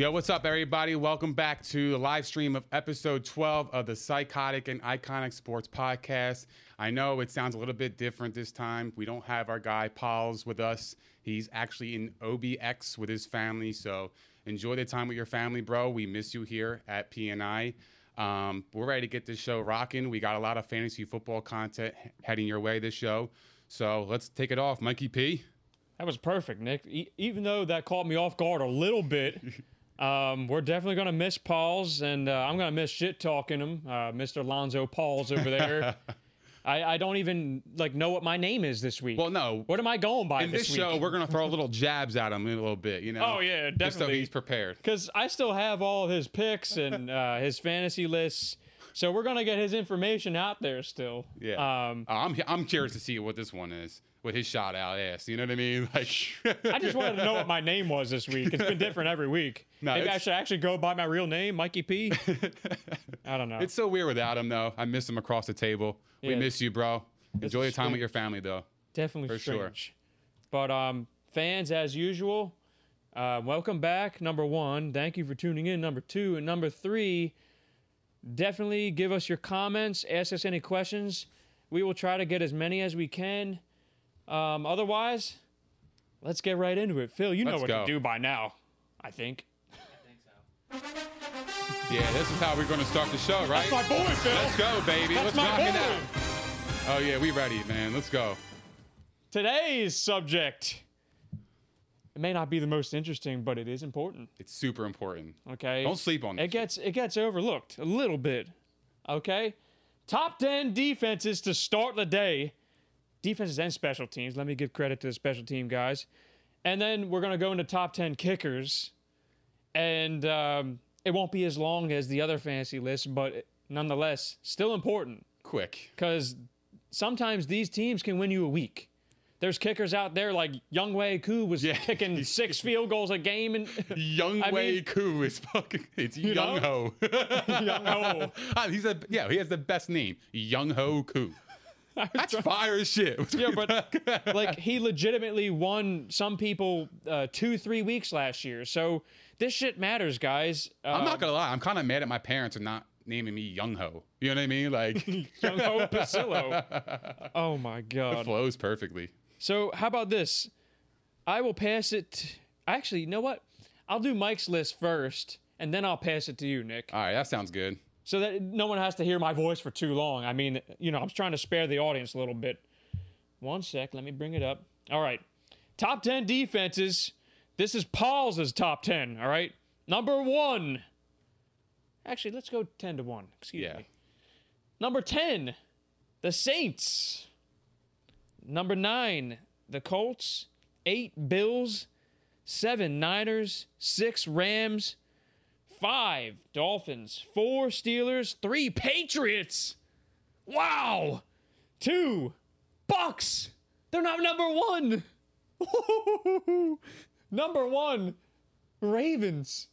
Yo, what's up, everybody? Welcome back to the live stream of episode 12 of the Psychotic and Iconic Sports Podcast. I know it sounds a little bit different this time. We don't have our guy Pauls with us. He's actually in OBX with his family, so enjoy the time with your family, bro. We miss you here at PNI. Um, we're ready to get this show rocking. We got a lot of fantasy football content heading your way this show. So let's take it off. Mikey P. That was perfect, Nick. E- even though that caught me off guard a little bit, um, we're definitely going to miss Pauls, and uh, I'm going to miss shit talking him, uh, Mr. Lonzo Pauls over there. I, I don't even like know what my name is this week. Well, no. What am I going by In this, this show, we're gonna throw little jabs at him in a little bit, you know. Oh, yeah, Just so he's prepared. because I still have all his picks and uh, his fantasy lists, so we're gonna get his information out there still. Yeah. Um, Uh, I'm I'm curious to see what this one is with his shot out ass. You know what I mean? Like, I just wanted to know what my name was this week. It's been different every week. No, Maybe I should actually go by my real name, Mikey P. I don't know. it's so weird without him though. I miss him across the table. We miss you, bro. Enjoy your time strange. with your family though. Definitely For sure. But um, fans, as usual, uh, welcome back. Number one, thank you for tuning in. Number two, and number three, definitely give us your comments. Ask us any questions. We will try to get as many as we can. Um, otherwise, let's get right into it. Phil, you know Let's what go. to do by now. I think. Yeah, this is how we're gonna start the show, right? That's my boy, Phil. Let's go, baby. That's Let's knock boy. it out. Oh yeah, we ready, man. Let's go. Today's subject. It may not be the most interesting, but it is important. It's super important. Okay. Don't sleep on It this. gets it gets overlooked a little bit. Okay. Top ten defenses to start the day. Defenses and special teams. Let me give credit to the special team guys. And then we're gonna go into top ten kickers. And um, it won't be as long as the other fantasy list, but nonetheless, still important Quick. because sometimes these teams can win you a week. There's kickers out there like Young Wei Koo was Yeah. kicking six field goals a game, and Young I Wei mean- Koo is fucking. It's You Young know? Ho. Young Ho. Ah, He's a yeah. He has the best name, Young Ho Koo. That's fire as shit. Yeah, but like he legitimately won some people uh, two, three weeks last year. So this shit matters, guys. Uh, I'm not gonna lie. I'm kind of mad at my parents for not naming me Young Ho. You know what I mean? Like, Young Ho Pasillo. Oh my god. It flows perfectly. So how about this? I will pass it. Actually, you know what? I'll do Mike's list first, and then I'll pass it to you, Nick, All right, that sounds good. so that no one has to hear my voice for too long. I mean, you know, I'm trying to spare the audience a little bit. One sec, let me bring it up. All right, top ten defenses. This is Paul's top ten. All right, number one. Actually, let's go ten to one. Excuse Yeah. me. Number ten, the Saints. Number nine, the Colts. Eight, Bills. Seven, Niners. Six, Rams. Five, Dolphins. Four, Steelers. Three, Patriots. Wow. Two, Bucks. They're not number one. number one, Ravens.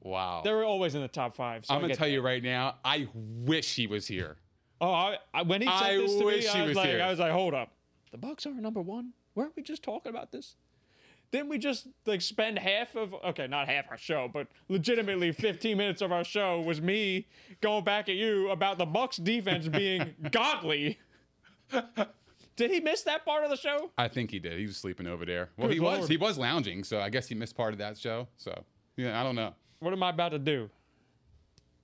Wow. They were always in the top five. So I'm gonna tell that. you right now. I wish he was here. Oh, I, I, when he said I this to me, I was, was like, here. I was like, hold up, the Bucks are number one. Weren't we just talking about this? didn't we just like spend half of okay, not half our show, but legitimately 15 minutes of our show was me going back at you about the Bucks defense being godly. Did he miss that part of the show? I think he did. He was sleeping over there. Well, Good he was. He was lounging, so I guess he missed part of that show. So yeah, I don't know. What am I about to do?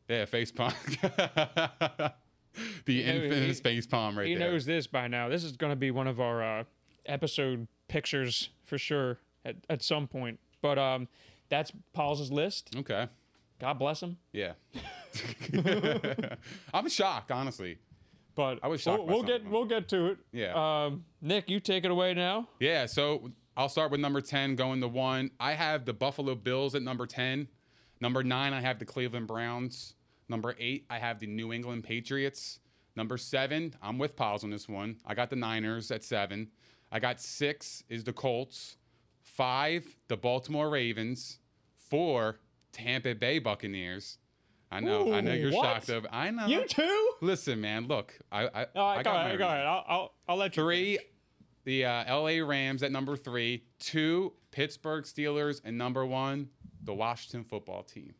Yeah, face palm. the know, infamous he- face palm right He there. He knows this by now. This is going to be one of our uh, episode pictures for sure at, at some point. But um, that's Paul's list. Okay. God bless him. Yeah. I'm shocked, honestly. But I was shocked We'll, we'll get we'll get to it. Yeah. Um, Nick, you take it away now. Yeah, so I'll start with number 10, going to one. I have the Buffalo Bills at number 10. Number nine, I have the Cleveland Browns. Number eight, I have the New England Patriots. Number seven, I'm with Piles on this one. I got the Niners at seven. I got six is the Colts. Five, the Baltimore Ravens. Four, Tampa Bay Buccaneers. I know, I know you're what? shocked of. I know. You too? Listen, man, look, I, I, I go got ahead. Go ahead. I'll, I'll I'll let you. Three, the uh, LA Rams at number three. Two, Pittsburgh Steelers. And number one, the Washington football team.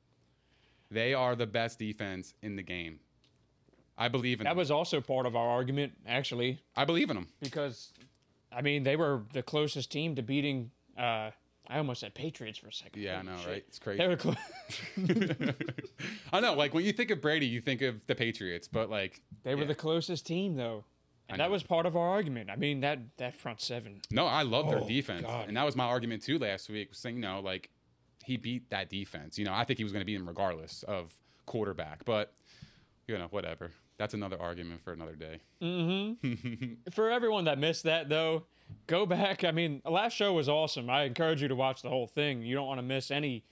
They are the best defense in the game. I believe in That them. was also part of our argument, actually, I believe in them. because I mean they were the closest team to beating. Uh, I almost said Patriots for a second. Yeah, I know, shit. right? It's crazy. They were close. I know, like when you think of Brady, you think of the Patriots, but like They were yeah. the closest team, though, and that was part of our argument. I mean that that front seven. No, I love their Oh, defense, God. and that was my argument too last week. Saying, you know, like he beat that defense. You know, I think he was going to beat him regardless of quarterback, but you know, whatever. That's another argument for another day. For everyone that missed that, though, go back. I mean, last show was awesome. I encourage you to watch the whole thing. You don't want to miss any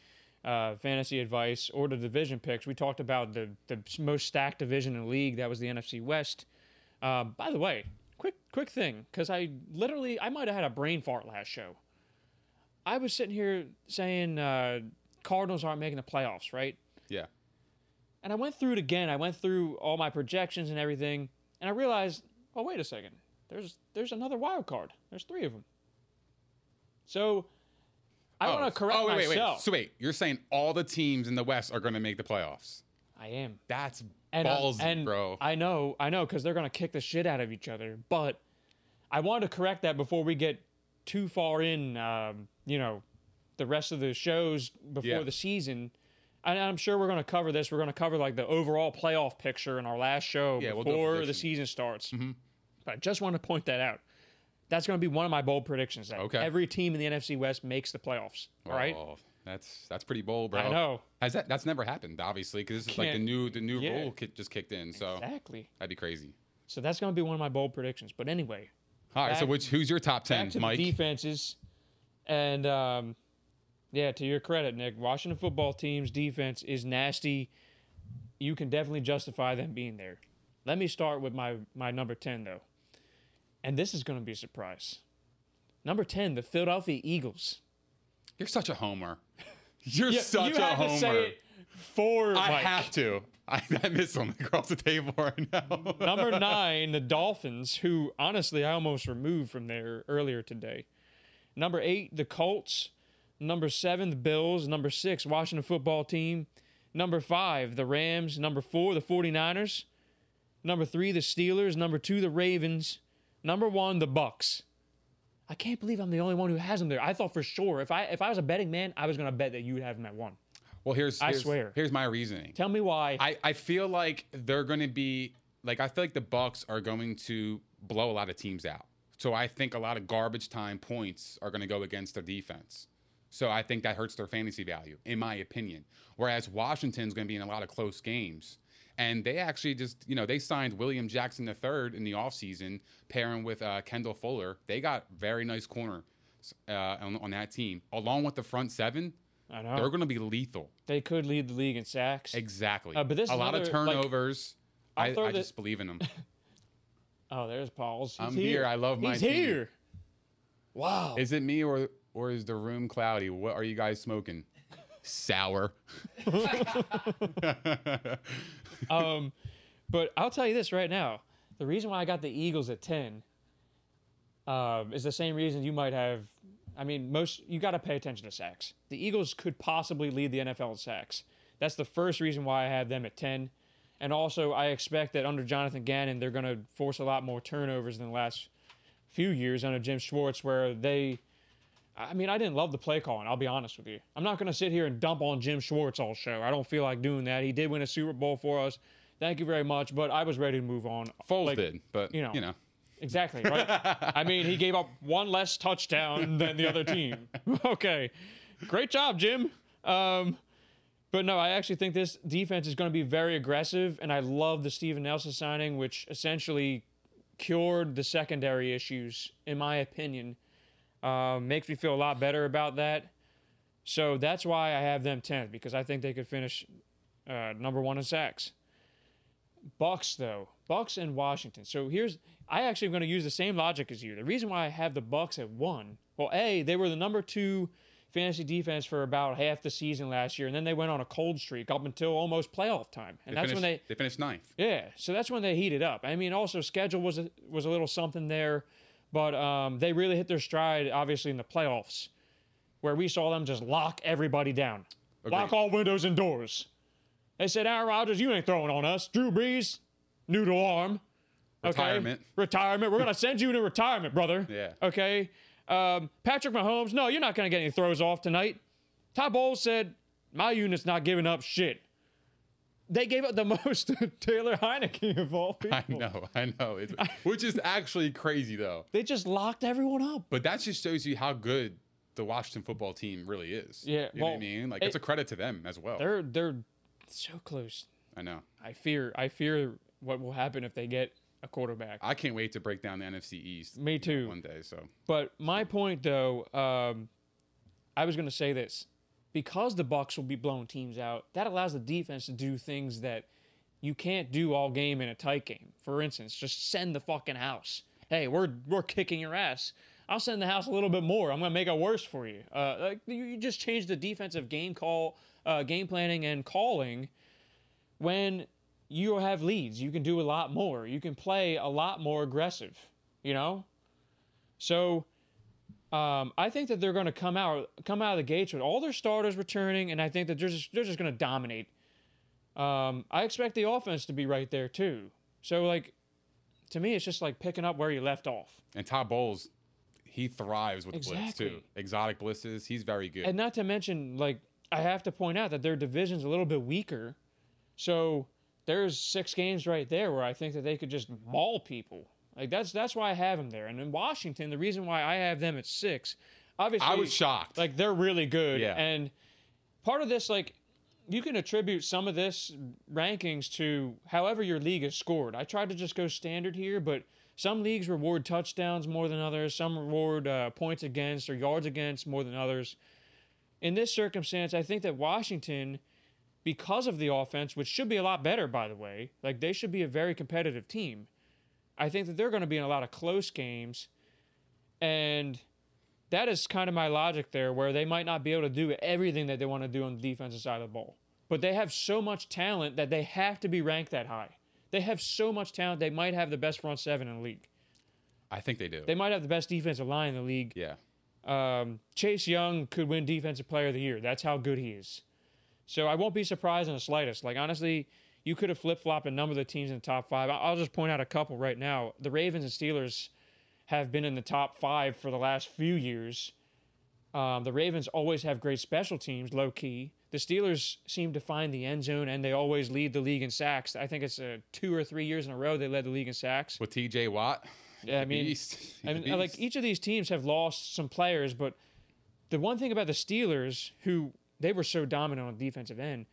uh, fantasy advice or the division picks. We talked about the the most stacked division in the league. That was the NFC West. Um, by the way, quick quick thing, because I literally I might have had a brain fart last show. I was sitting here saying uh, Cardinals aren't making the playoffs, right? Yeah. And I went through it again. I went through all my projections and everything, and I realized, oh wait a second, there's there's another wild card. There's three of them. So I want to correct oh, wait, wait, myself. wait. So wait, you're saying all the teams in the West are going to make the playoffs? I am. That's And, uh, ballsy, and bro. I know, I know, because they're gonna kick the shit out of each other. But I wanted to correct that before we get too far in. Um, you know, the rest of the shows before Yeah. the season. And I'm sure we're gonna cover this. We're gonna cover like the overall playoff picture in our last show Yeah, we'll before the season starts. But I just want to point that out. That's going to be one of my bold predictions. That Okay. every team in the NFC West makes the playoffs. All right. Oh, that's that's pretty bold, bro. I know. Has that that's never happened, obviously, because this is like the new the new yeah. rule just kicked in, so Exactly. that'd be crazy. So that's going to be one of my bold predictions. But anyway, All right, so which who's your top ten, back to Mike? defenses, and um, yeah, to your credit, Nick, Washington football team's defense is nasty. You can definitely justify them being there. Let me start with my my number ten though, and this is going to be a surprise. Number ten, the Philadelphia Eagles. You're such a homer. You're Yeah, such you a homer. to say it for I Mike. have to. I, I miss them across the table right now. Number nine, the Dolphins, who honestly I almost removed from there earlier today. Number eight, the Colts. Number seven, the Bills. Number six, Washington football team. Number five, the Rams. Number four, the 49ers. Number three, the Steelers. Number two, the Ravens. Number one, the Bucks. I can't believe I'm the only one who has them there. I thought for sure if I if I was a betting man, I was gonna bet that you would have them at one. well, here's, I here's swear. Here's my reasoning. Tell me why. I, I feel like they're going to be like I feel like the Bucks are going to blow a lot of teams out. So I think a lot of garbage time points are going to go against their defense. So I think that hurts their fantasy value, in my opinion. Whereas Washington's going to be in a lot of close games. And they actually just, you know, they signed William Jackson III in the offseason, pairing with uh, Kendall Fuller. They got very nice corner uh, on, on that team. Along with the front seven, I know they're going to be lethal. they could lead the league in sacks. Exactly. Uh, but this a is lot of another, like- turnovers. I'll I, I the- just believe in them. Oh, there's Paul's. He's I'm here. I love my He's team. here. Wow. is it me or or is the room cloudy? What are you guys smoking? Sour. um, but I'll tell you this right now: the reason why I got the Eagles at ten um, is the same reason you might have I mean, most you got to pay attention to sacks. The Eagles could possibly lead the NFL in sacks. That's the first reason why I have them at 10. And also, I expect that under Jonathan Gannon, they're going to force a lot more turnovers than the last few years under Jim Schwartz, where they. I mean, I didn't love the play calling. I'll be honest with you. I'm not going to sit here and dump on Jim Schwartz all show. I don't feel like doing that. He did win a Super Bowl for us. Thank you very much. But I was ready to move on. Foles Like, did, but you know, you know. Exactly, right? I mean, he gave up one less touchdown than the other team. Okay. Great job, Jim. Um, but no, I actually think this defense is going to be very aggressive, and I love the Steven Nelson signing, which essentially cured the secondary issues, in my opinion. Uh, makes me feel a lot better about that. So that's why I have them 10th, because I think they could finish uh, number one in sacks. Bucks though, Bucks and Washington. So here's I actually am going to use the same logic as you. The reason why I have the Bucks at one, well, a they were the number two fantasy defense for about half the season last year, and then they went on a cold streak up until almost playoff time, and They that's finished, when they they finished ninth. yeah, so that's when they heated up. I mean, also schedule was a, was a little something there, but um, they really hit their stride obviously in the playoffs, where we saw them just lock everybody down, lock all windows and doors. They said, "Aaron Rodgers, you ain't throwing on us." Drew Brees, noodle arm, okay, Retirement. retirement. We're gonna send you into retirement, brother. Yeah. Okay. Um, Patrick Mahomes, no, you're not gonna get any throws off tonight. Todd Bowles said, "My unit's not giving up shit." They gave up the most to Taylor Heinicke of all people. I know, I know. It's, which is actually crazy though. They just locked everyone up. But that just shows you how good the Washington football team really is. Yeah, you know what I mean. Like it- it's a credit to them as well. They're they're so close. I know. I fear I fear what will happen if they get a quarterback. I can't wait to break down the NFC East. Me too. One day, so But my point, though, um, I was going to say this: because the Bucks will be blowing teams out, that allows the defense to do things that you can't do all game in a tight game. For instance, just send the fucking house. Hey, we're we're kicking your ass. I'll send the house a little bit more. I'm to make it worse for you. Uh, like you, you just change the defensive game call, uh, game planning, and calling when you have leads. You can do a lot more. You can play a lot more aggressive. You know. So um, I think that they're going to come out come out of the gates with all their starters returning, and I think that they're just they're just going to dominate. Um, I expect the offense to be right there too. So like, to me, it's just like picking up where you left off, and Todd Bowles, he thrives with blitz too. Exactly. Exotic blitzes, he's very good. and not to mention like I have to point out that their division's a little bit weaker, so there's six games right there where I think that they could just maul people. Like that's that's why I have them there. And in Washington, the reason why I have them at six, obviously, I was shocked. Like they're really good. Yeah. And part of this, like, you can attribute some of this rankings to however your league is scored. I tried to just go standard here, but some leagues reward touchdowns more than others. Some reward uh, points against or yards against more than others. In this circumstance, I think that Washington, because of the offense, which should be a lot better, by the way, like they should be a very competitive team. I think that they're going to be in a lot of close games. And that is kind of my logic there, where they might not be able to do everything that they want to do on the defensive side of the ball. But they have so much talent that they have to be ranked that high. They have so much talent, they might have the best front seven in the league. I think they do. They might have the best defensive line in the league. yeah. Um, Chase Young could win Defensive Player of the Year. That's how good he is. So I won't be surprised in the slightest. Like, honestly, you could have flip flopped a number of the teams in the top five. I'll just point out a couple right now. The Ravens and Steelers have been in the top five for the last few years. Um, the Ravens always have great special teams, low key. The Steelers seem to find the end zone, and they always lead the league in sacks. I think it's uh, two or three years in a row they led the league in sacks. With TJ Watt. Yeah, I mean, beast. I mean, like each of these teams have lost some players, but the one thing about the Steelers, who they were so dominant on the defensive end,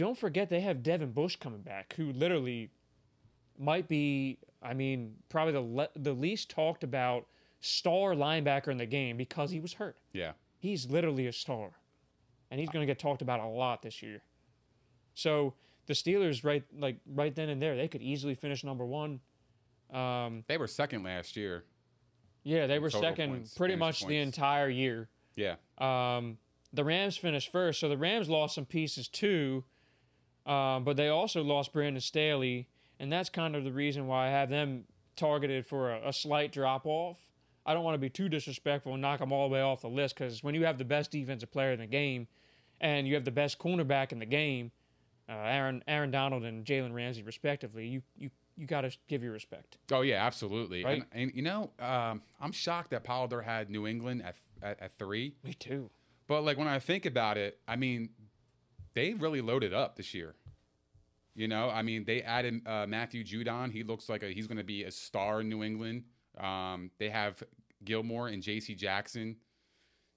don't forget they have Devin Bush coming back, who literally might be, I mean, probably the le- the least talked about star linebacker in the game because he was hurt. Yeah. He's literally a star, and he's going to get talked about a lot this year. So the Steelers, right, like right then and there, they could easily finish number one. Um, They were second last year. yeah, they were second points, pretty much the entire year. Yeah. Um, the Rams finished first, so the Rams lost some pieces too, um, but they also lost Brandon Staley, and that's kind of the reason why I have them targeted for a, a slight drop off. I don't want to be too disrespectful and knock them all the way off the list because when you have the best defensive player in the game and you have the best cornerback in the game, uh, Aaron Aaron Donald and Jalen Ramsey respectively, you you you got to give your respect. Oh yeah, absolutely. Right. And, and you know, um, I'm shocked that Pollider had New England at, at at three. Me too. But like when I think about it, I mean, they really loaded up this year. You know, I mean, they added uh, Matthew Judon. He looks like a, he's going to be a star in New England. Um, they have Gilmore and J.C. Jackson.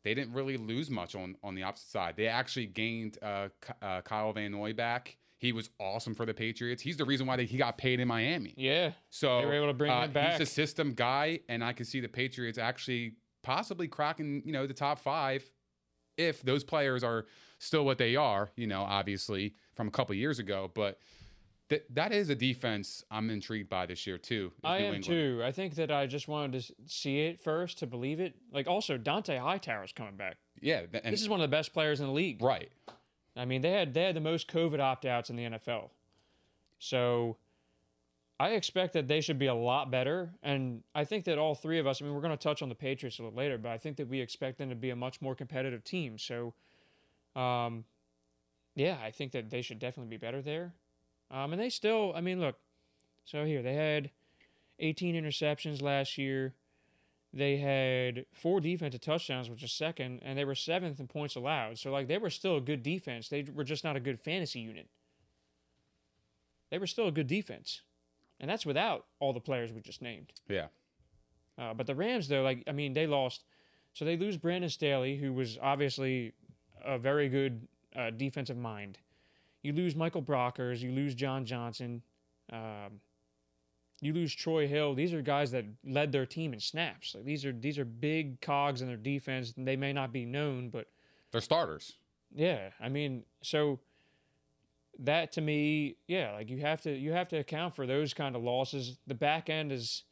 They didn't really lose much on on the opposite side. They actually gained uh, uh, Kyle Van Noy back. He was awesome for the Patriots. He's the reason why they, he got paid in Miami. Yeah. So They were able to bring uh, him back. He's a system guy, and I can see the Patriots actually possibly cracking, you know, the top five if those players are still what they are. You know, obviously from a couple years ago, but that that is a defense I'm intrigued by this year too. I New am England. too. I think that I just wanted to see it first to believe it. Like also Dont'a Hightower's coming back. Yeah, th- This is one of the best players in the league. right. I mean, they had they had the most COVID opt outs in the NFL. So I expect that they should be a lot better. And I think that all three of us, I mean, we're going to touch on the Patriots a little later, but I think that we expect them to be a much more competitive team. So, um, yeah, I think that they should definitely be better there. Um, and they still, I mean, look, so here they had 18 interceptions last year. They had four defensive touchdowns, which is second, and they were seventh in points allowed. So, like, they were still a good defense. They were just not a good fantasy unit. They were still a good defense. And that's without all the players we just named. Yeah. Uh, but the Rams, though, like, I mean, they lost. So they lose Brandon Staley, who was obviously a very good uh, defensive mind. You lose Michael Brockers. You lose John Johnson. Um, you lose Troy Hill. These are guys that led their team in snaps. Like these are these are big cogs in their defense. They may not be known, but They're starters. yeah, I mean, so that to me, yeah, like you have to you have to account for those kind of losses. The back end is,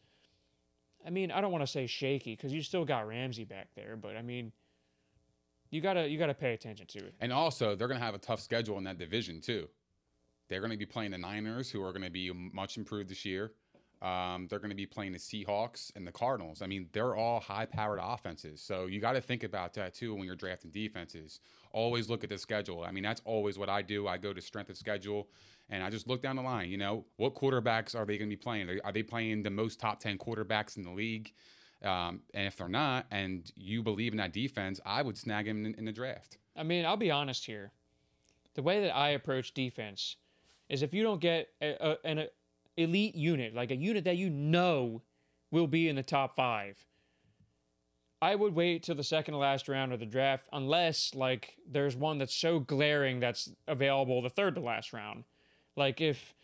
I mean, I don't want to say shaky because you still got Ramsey back there, but I mean, you gotta you gotta pay attention to it. And also, they're to have a tough schedule in that division too. They're to be playing the Niners, who are to be much improved this year. Um, they're going to be playing the Seahawks and the Cardinals. I mean, they're all high-powered offenses, so you got to think about that too when you're drafting defenses. Always look at the schedule. I mean, that's always what I do. I go to strength of schedule, and I just look down the line. You know, what quarterbacks are they going to be playing? Are- they playing the most top ten quarterbacks in the league? Um, and if they're not, and you believe in that defense, I would snag him in, in the draft. I mean, I'll be honest here. The way that I approach defense is if you don't get a, a, an a elite unit, like a unit that you know will be in the top five, I would wait till the second to last round of the draft, unless like there's one that's so glaring that's available the third to last round. Like if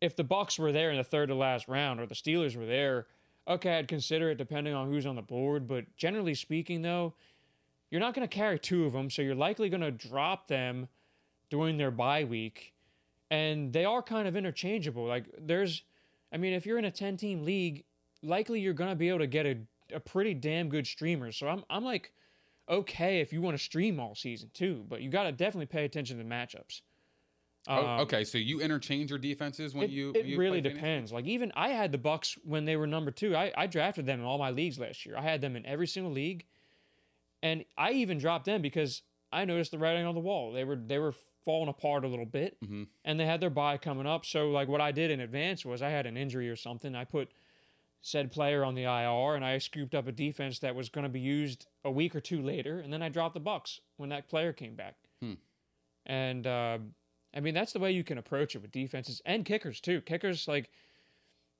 if the Bucks were there in the third to last round, or the Steelers were there, okay, I'd consider it depending on who's on the board. But generally speaking, though, you're not going to carry two of them, so you're likely going to drop them during their bye week, and they are kind of interchangeable. Like there's, I mean, if you're in a 10 team league, likely you're going to be able to get a, a pretty damn good streamer. So I'm I'm like okay if you want to stream all season too, but you got to definitely pay attention to the matchups. Oh, okay, so you interchange your defenses when Um, It, you. it you really depends. Like even I had the Bucks when they were number two. I, I drafted them in all my leagues last year. I had them in every single league, and I even dropped them because I noticed the writing on the wall. They were they were falling apart a little bit, Mm-hmm. and they had their bye coming up. So like what I did in advance was I had an injury or something. I put said player on the IR, and I scooped up a defense that was going to be used a week or two later, and then I dropped the Bucks when that player came back. And uh, I mean, that's the way you can approach it with defenses and kickers too. Kickers, like,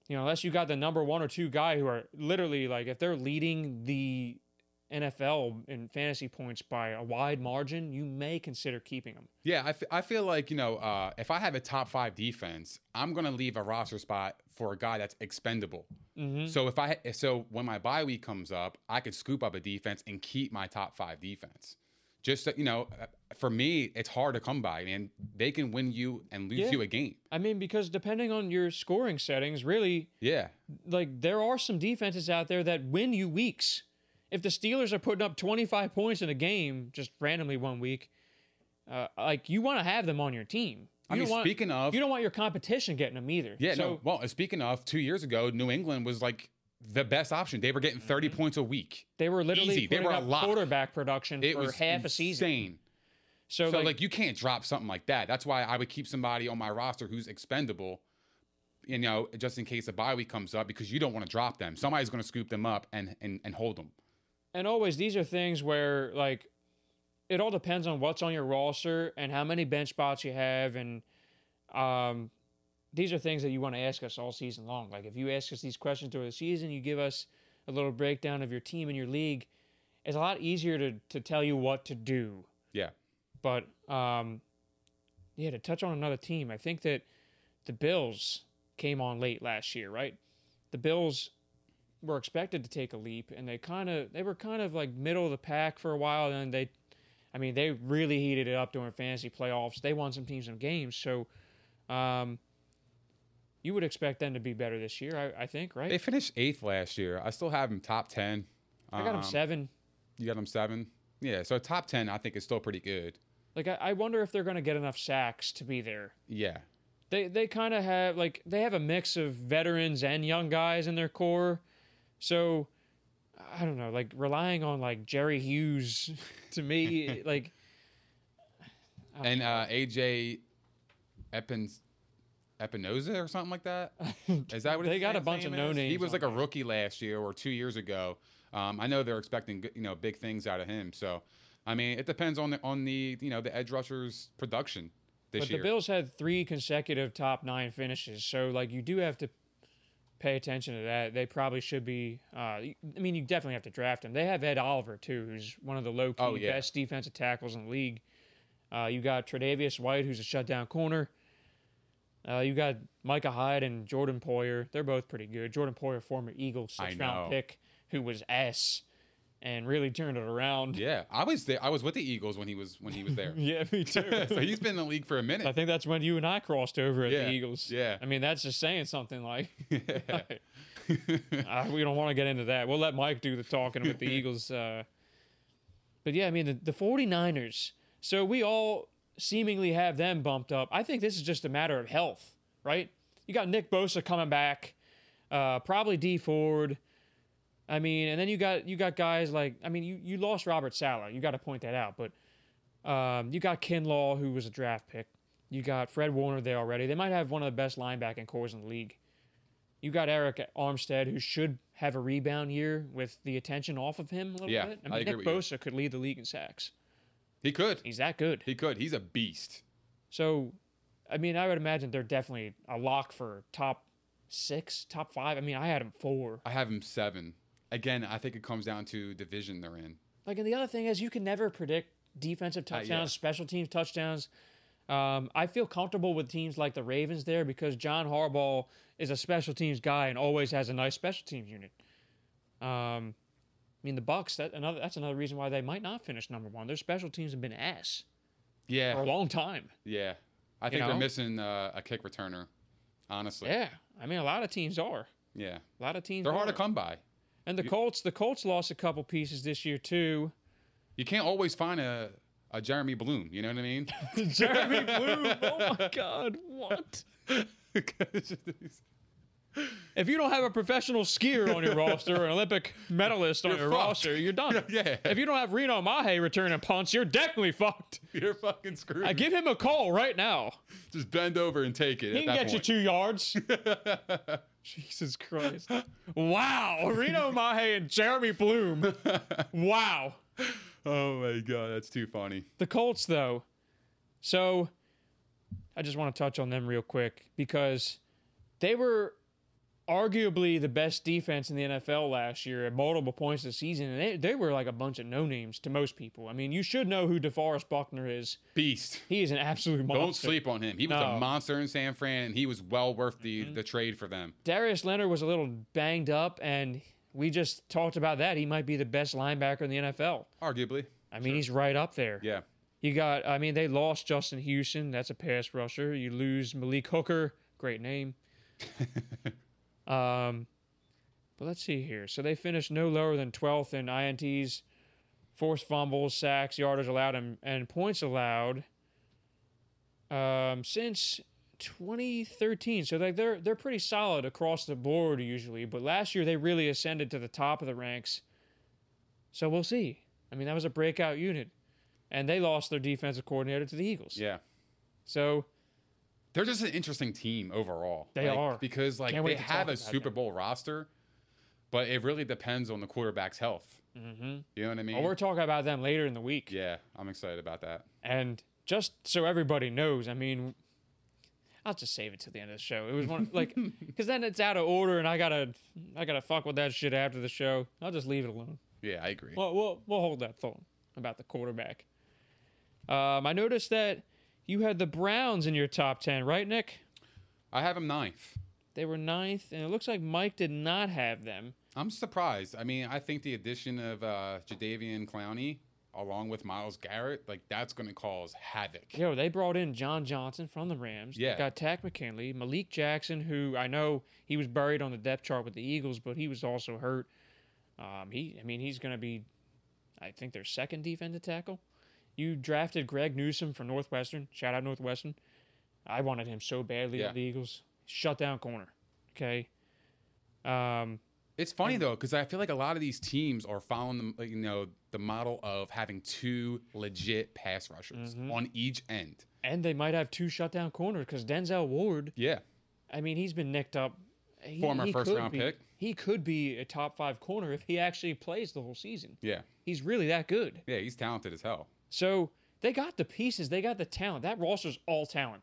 you know, unless you got the number one or two guy who are literally like, if they're leading the NFL in fantasy points by a wide margin, you may consider keeping them. Yeah, I, f- I feel like, you know, uh, if I have a top five defense, I'm going to leave a roster spot for a guy that's expendable. Mm-hmm. So if I, so when my bye week comes up, I could scoop up a defense and keep my top five defense. Just, you know, uh, for me, it's hard to come by, man. They can win you and lose Yeah. you a game. I mean, because depending on your scoring settings, really, Yeah. like there are some defenses out there that win you weeks. If the Steelers are putting up 25 points in a game just randomly one week, uh, like you want to have them on your team. I mean, want- speaking of- you don't want your competition getting them either. Yeah, so, no. Well, speaking of, two years ago, New England was like the best option. They were getting 30 points a week. They were literally Easy. They were a lock. quarterback production It for was half a season. insane. So, So, like, like, you can't drop something like that. That's why I would keep somebody on my roster who's expendable, you know, just in case a bye week comes up because you don't want to drop them. Somebody's going to scoop them up and, and and hold them. and always these are things where like it all depends on what's on your roster and how many bench spots you have and um these are things that you want to ask us all season long. Like if you ask us these questions during the season you give us a little breakdown of your team and your league it's a lot easier to to tell you what to do. Yeah. but um yeah to touch on another team i think that the bills came on late last year right? The bills were expected to take a leap and they kind of they were kind of like middle of the pack for a while and then they i mean they really heated it up during fantasy playoffs. They won some teams some games so um you would expect them to be better this year i, I think right They finished eighth last year. I still have them top 10. i got them Um, seven You got them seven? Yeah. So top 10, I think, is still pretty good. like I, I wonder if they're going to get enough sacks to be there Yeah. they they kind of have like they have a mix of veterans and young guys in their core. So I don't know, like relying on like Jerry Hughes to me like And uh, AJ Epins. Epinoza or something like that. Is that what They got a bunch of no is? He was like a rookie last year or two years ago. Um, I know they're expecting you know big things out of him. So, I mean, it depends on the on the you know the edge rushers production this but year. the Bills had three consecutive top 9 finishes. So like you do have to pay attention to that. They probably should be uh I mean you definitely have to draft them. They have Ed Oliver too, who's one of the low key Oh, yeah. best defensive tackles in the league. Uh, you got Tre'Davious White, who's a shutdown corner. Uh, you got Micah Hyde and Jordan Poyer. They're both pretty good. Jordan Poyer, former Eagles I six round pick, who was S and really turned it around. yeah, I was there. I was with the Eagles when he was when he was there. Yeah, me too. so he's been in the league for a minute. I think that's when you and I crossed over at Yeah, the Eagles. yeah. I mean, that's just saying something like. Uh, we don't want to get into that. We'll let Mike do the talking with the Eagles. Uh, but yeah, I mean, the, the 49ers. So we all seemingly have them bumped up. I think this is just a matter of health, right? You got Nick Bosa coming back, uh, probably Dee Ford. I mean, and then you got you got guys like I mean, you, you lost Robert Saleh. You got to point that out, but um, you got Kinlaw, who was a draft pick. You got Fred Warner there already. They might have one of the best linebacking cores in the league. You got Arik Armstead, who should have a rebound year with the attention off of him a little Yeah, bit. I I mean, agree Nick Bosa could lead the league in sacks. He could. He's that good. He could. He's a beast. So, I mean, I would imagine they're definitely a lock for top six, top five. I mean, I had him four. I have him seven. Again, I think it comes down to division they're in. Like, and the other thing is, you can never predict defensive Uh, yeah. touchdowns, special teams touchdowns. Um, I feel comfortable with teams like the Ravens there because John Harbaugh is a special teams guy and always has a nice special teams unit. Um, mean, the Bucks. That another. That's another reason why they might not finish number one. Their special teams have been ass Yeah. for a long time. yeah. I think know? they're missing uh, a kick returner. Honestly, Yeah, I mean, a lot of teams are. yeah. A lot of teams. They're hard are. to come by. And the Colts, the Colts lost a couple pieces this year too. You can't always find a, a Jeremy Bloom. You know what I mean? Jeremy Bloom. Oh my God, what? If you don't have a professional skier on your roster or an Olympic medalist on You're your fucked. roster, you're done. Yeah. If you don't have Reno Mahe returning punts, you're definitely fucked. You're fucking screwed. I give him a call right now. Just bend over and take it. He at can that get point. you two yards. Jesus Christ. Wow. Reno Mahe and Jeremy Bloom. Wow. Oh my god, that's too funny. The Colts, though. So I just want to touch on them real quick because they were arguably the best defense in the NFL last year at multiple points this season. And they, they were like a bunch of no names to most people. I mean, you should know who DeForest Buckner is. Beast. He is an absolute monster. Don't sleep on him. He was No. Mm-hmm. a monster in San Fran, and he was well worth the, the trade for them. Darius Leonard was a little banged up, and we just talked about that. He might be the best linebacker in the NFL. Arguably. I mean, he's right up there. Yeah. You got, I mean, they lost Justin Houston. That's a pass rusher. You lose Malik Hooker. Great name. um, but let's see here. So they finished no lower than 12th in INTs, forced fumbles, sacks, yardage allowed, and, and points allowed. Um, since 2013. So like they're they're pretty solid across the board usually, but last year they really ascended to the top of the ranks. So we'll see. I mean, that was a breakout unit, and they lost their defensive coordinator to the Eagles. Yeah. So They're just an interesting team overall. They Like, are. because like Can't they have a Super them. Bowl roster, but it really depends on the quarterback's health. Mm-hmm. You know what I mean? well, we're talking about them later in the week. yeah, I'm excited about that. And just so everybody knows, I mean, I'll just save it to the end of the show. It was one like because then it's out of order, and I gotta I gotta fuck with that shit after the show. I'll just leave it alone. Yeah, I agree. Well, we'll we'll hold that thought about the quarterback. Um, I noticed that you had the Browns in your top ten, right, Nick? I have him ninth. They were ninth, and it looks like Mike did not have them. I'm surprised. I mean, I think the addition of uh, Jadeveon Clowney along with Myles Garrett, like that's going to cause havoc. Yo, they brought in John Johnson from the Rams. Yeah. They got Takk McKinley, Malik Jackson, who I know he was buried on the depth chart with the Eagles, but he was also hurt. Um, he, I mean, he's going to be, I think, their second defensive tackle. You drafted Greg Newsome from Northwestern. Shout out Northwestern. I wanted him so badly Yeah. at the Eagles. Shut down corner. Okay. Um, It's funny though because I feel like a lot of these teams are following the you know the model of having two legit pass rushers Mm-hmm. on each end. and they might have two shutdown corners because Denzel Ward Yeah, I mean, he's been nicked up. He, Former he first round be- pick. He could be a top five corner if he actually plays the whole season. yeah, He's really that good. yeah. He's talented as hell. So they got the pieces, they got the talent. That roster's all talent.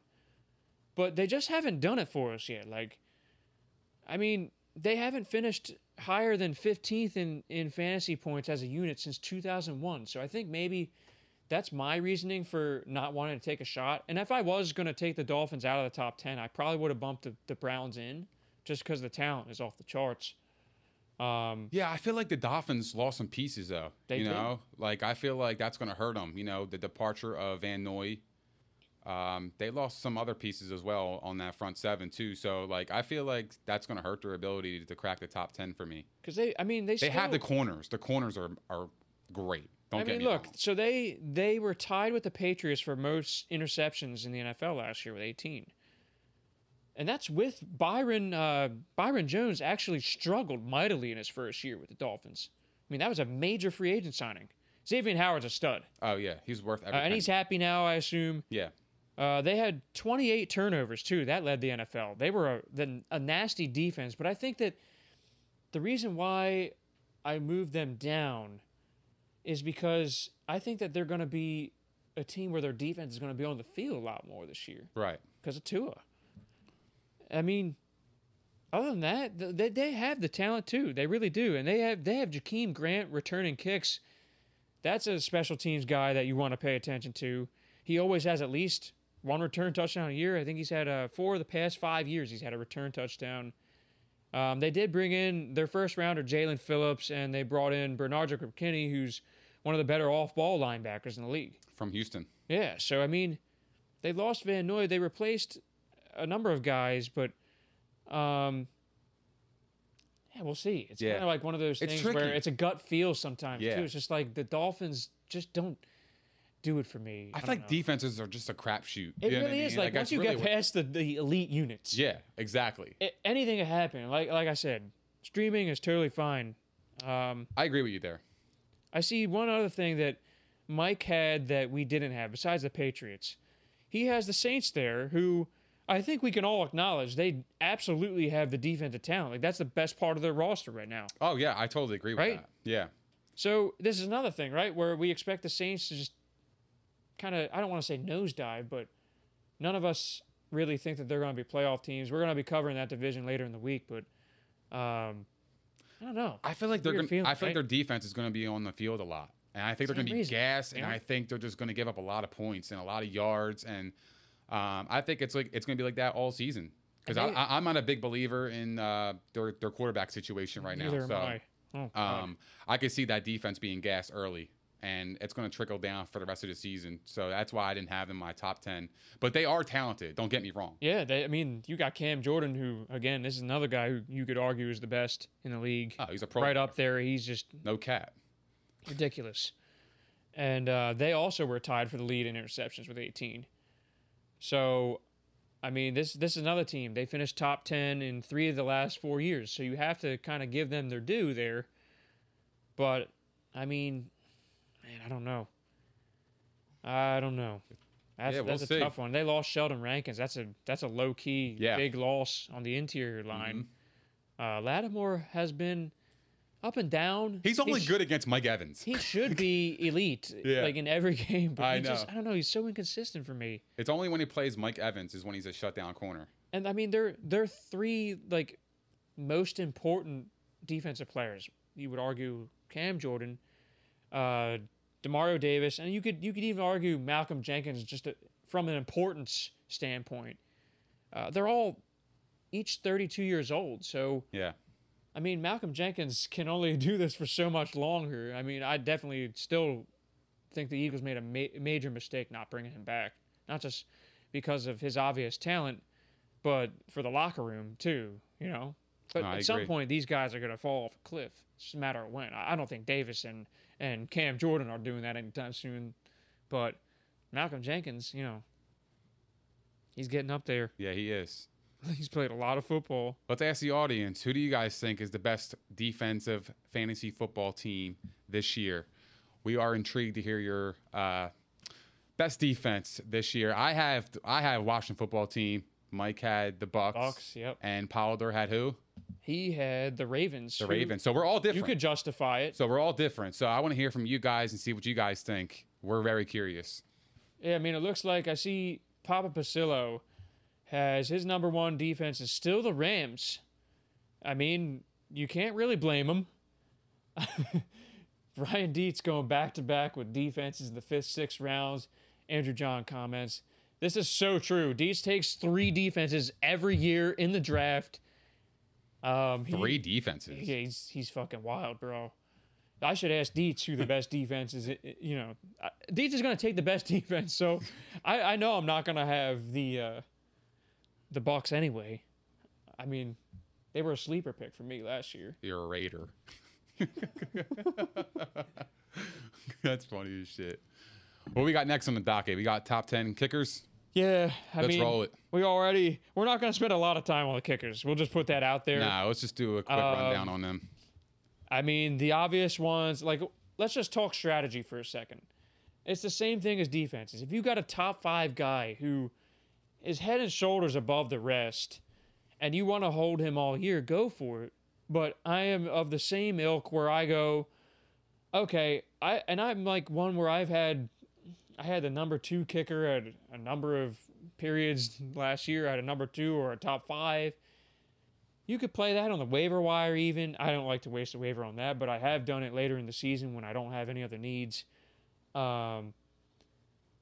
But they just haven't done it for us yet. Like, I mean, they haven't finished higher than 15th in, in fantasy points as a unit since 2001. So I think maybe that's my reasoning for not wanting to take a shot. And if I was going to take the Dolphins out of the top 10, I probably would have bumped the, the Browns in just because the talent is off the charts. Um, Yeah, I feel like the Dolphins lost some pieces though. They you did. know, like I feel like that's going to hurt them. You know, the departure of Van Noy. Um, they lost some other pieces as well on that front seven too. So like I feel like that's going to hurt their ability to crack the top ten for me. because they, I mean, they They have the corners. The corners are are great. Don't I get mean, me look. wrong. So they they were tied with the Patriots for most interceptions in the NFL last year with 18, and that's with Byron. Uh, Byron Jones actually struggled mightily in his first year with the Dolphins. I mean, that was a major free agent signing. Xavier Howard's a stud, Oh yeah, he's worth uh, everything. and he's happy now. I assume. yeah. Uh, they had 28 turnovers too. That led the NFL. They were a, the, a nasty defense, but I think that the reason why I moved them down is because I think that they're going to be a team where their defense is going to be on the field a lot more this year Right. because of Tua. I mean, other than that, they, they have the talent too. They really do, and they have they have Jakeem Grant returning kicks. That's a special teams guy that you want to pay attention to. He always has at least one return touchdown a year. I think he's had uh, four of the past five years. He's had a return touchdown. Um, they did bring in their first rounder, Jaelan Phillips, and they brought in Bernard Jacob Kinney, who's one of the better off-ball linebackers in the league. From Houston. Yeah, so I mean, they lost Van Noy. They replaced a number of guys, but um, yeah, we'll see. It's Yeah. kind of like one of those It's things tricky. where it's a gut feel sometimes Yeah. too. It's just like the Dolphins just don't do it for me. I, don't feel like know. defenses are just a crapshoot. It You I really is. mean? Like, once you really get past the, the elite units, Yeah, exactly. it, anything can happen. Like like I said, streaming is totally fine. Um, I agree with you there. I see one other thing that Mike had that we didn't have besides the Patriots. He has the Saints there, who I think we can all acknowledge they absolutely have the defensive talent. Like that's the best part of their roster right now. Oh yeah, I totally agree with Right? that. Yeah. So this is another thing, right, where we expect the Saints to just kind of I don't want to say nosedive, but none of us really think that they're going to be playoff teams. We're going to be covering that division later in the week, but um, I don't know. I feel like they're gonna, feeling, I feel like their defense is going to be on the field a lot, and I think they're going to be reason, gassed, and yeah. I think they're just going to give up a lot of points and a lot of yards, and um, I think it's like it's going to be like that all season because I, I'm not a big believer in uh, their their quarterback situation right now. Am so I. Oh, um, I could see that defense being gassed early. And it's going to trickle down for the rest of the season. So that's why I didn't have them in my top 10. But they are talented. Don't get me wrong. Yeah, they, I mean, you got Cam Jordan, who again, this is another guy who you could argue is the best in the league. Oh, he's a pro. right up there. He's just No cat. ridiculous. And uh, they also were tied for the lead in interceptions with 18. So I mean, this this is another team. They finished top ten in three of the last four years, so you have to kind of give them their due there. But I mean, man, I don't know. I don't know. That's, Yeah, we'll that's a see. tough one. They lost Sheldon Rankins. That's a that's a low key Yeah. Mm-hmm. big loss on the interior line. Uh, Lattimore has been up and down. He's He only sh- good against Mike Evans. He should be elite, Yeah. like in every game. But I he just. I don't know. He's so inconsistent for me. It's only when he plays Mike Evans is when he's a shutdown corner. And I mean, they're they're three like most important defensive players. You would argue Cam Jordan, uh, Demario Davis, and you could you could even argue Malcolm Jenkins just a, from an importance standpoint. Uh, they're all each 32 years old, so Yeah. I mean, Malcolm Jenkins can only do this for so much longer. I mean, I definitely still think the Eagles made a ma- major mistake not bringing him back. Not just because of his obvious talent, but for the locker room too. You know, but No, at some point these guys are going to fall off a cliff. It's just a matter of when. I I don't think Davis and and Cam Jordan are doing that anytime soon, but Malcolm Jenkins, you know, he's getting up there. Yeah, he is. He's played a lot of football. Let's ask the audience who do you guys think is the best defensive fantasy football team this year? We are intrigued to hear your uh, best defense this year. I have I have Washington football team. Mike had the Bucks. Bucks, yep. And Polidor had who? He had the Ravens. The Ravens. So we're all different. You could justify it. so we're all different. So I want to hear from you guys and see what you guys think. We're very curious. Yeah, I mean, it looks like I see Papa Pasillo has his number one defense is still the Rams. I mean, you can't really blame him. Ryan Dietz going back to back with defenses in the fifth, sixth rounds. Andrew John comments, This is so true. Dietz takes three defenses every year in the draft. Um, he- Three defenses. Yeah, he's he's fucking wild, bro. I should ask Dietz who the best defense is. You know, Dietz is gonna take the best defense, so I, I know I'm not gonna have the uh, the Bucks anyway. I mean, they were a sleeper pick for me last year. You're a Raider. That's funny as shit. What we got next on the docket? We got top ten kickers. Yeah, I Let's mean, roll it. we already we're not gonna spend a lot of time on the kickers. We'll just put that out there. Nah, let's just do a quick Um, rundown on them. I mean, the obvious ones, like, let's just talk strategy for a second. It's the same thing as defenses. If you got a top five guy who is head and shoulders above the rest and you want to hold him all year, go for it. But I am of the same ilk where I go, okay, I and I'm like one where I've had I had the number two kicker at a number of periods last year. I had a number two or a top five. You could play that on the waiver wire, even. I don't like to waste a waiver on that, but I have done it later in the season when I don't have any other needs. Um,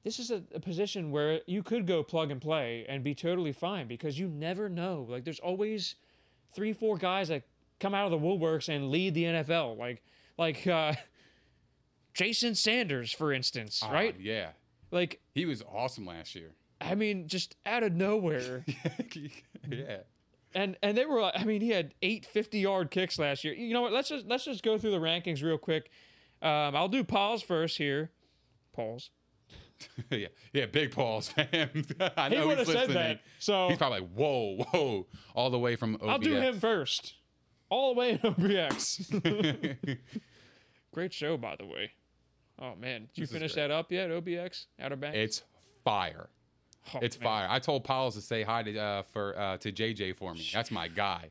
this is a, a position where you could go plug and play and be totally fine because you never know. Like, there's always three, four guys that come out of the woodworks and lead the NFL. Like, like uh, Jason Sanders, for instance, Ah, right? Yeah. Like, He was awesome last year. I mean, just out of nowhere. yeah. and and they were I mean he had eight 50 yard kicks last year. You know what? Let's just let's just go through the rankings real quick. Um, I'll do Paul's first here. Paul's. yeah. Yeah. Big Paul's fam. I He know would have said that. So He's probably like, whoa, whoa, all the way from OBX. I'll do him first. All the way in OBX. Great show, by the way. Oh man, did you This is finish that up yet? OBX Outer Banks. It's fire. Oh, It's man. fire. I told Pauls to say hi to uh, for uh, to JJ for me. That's my guy.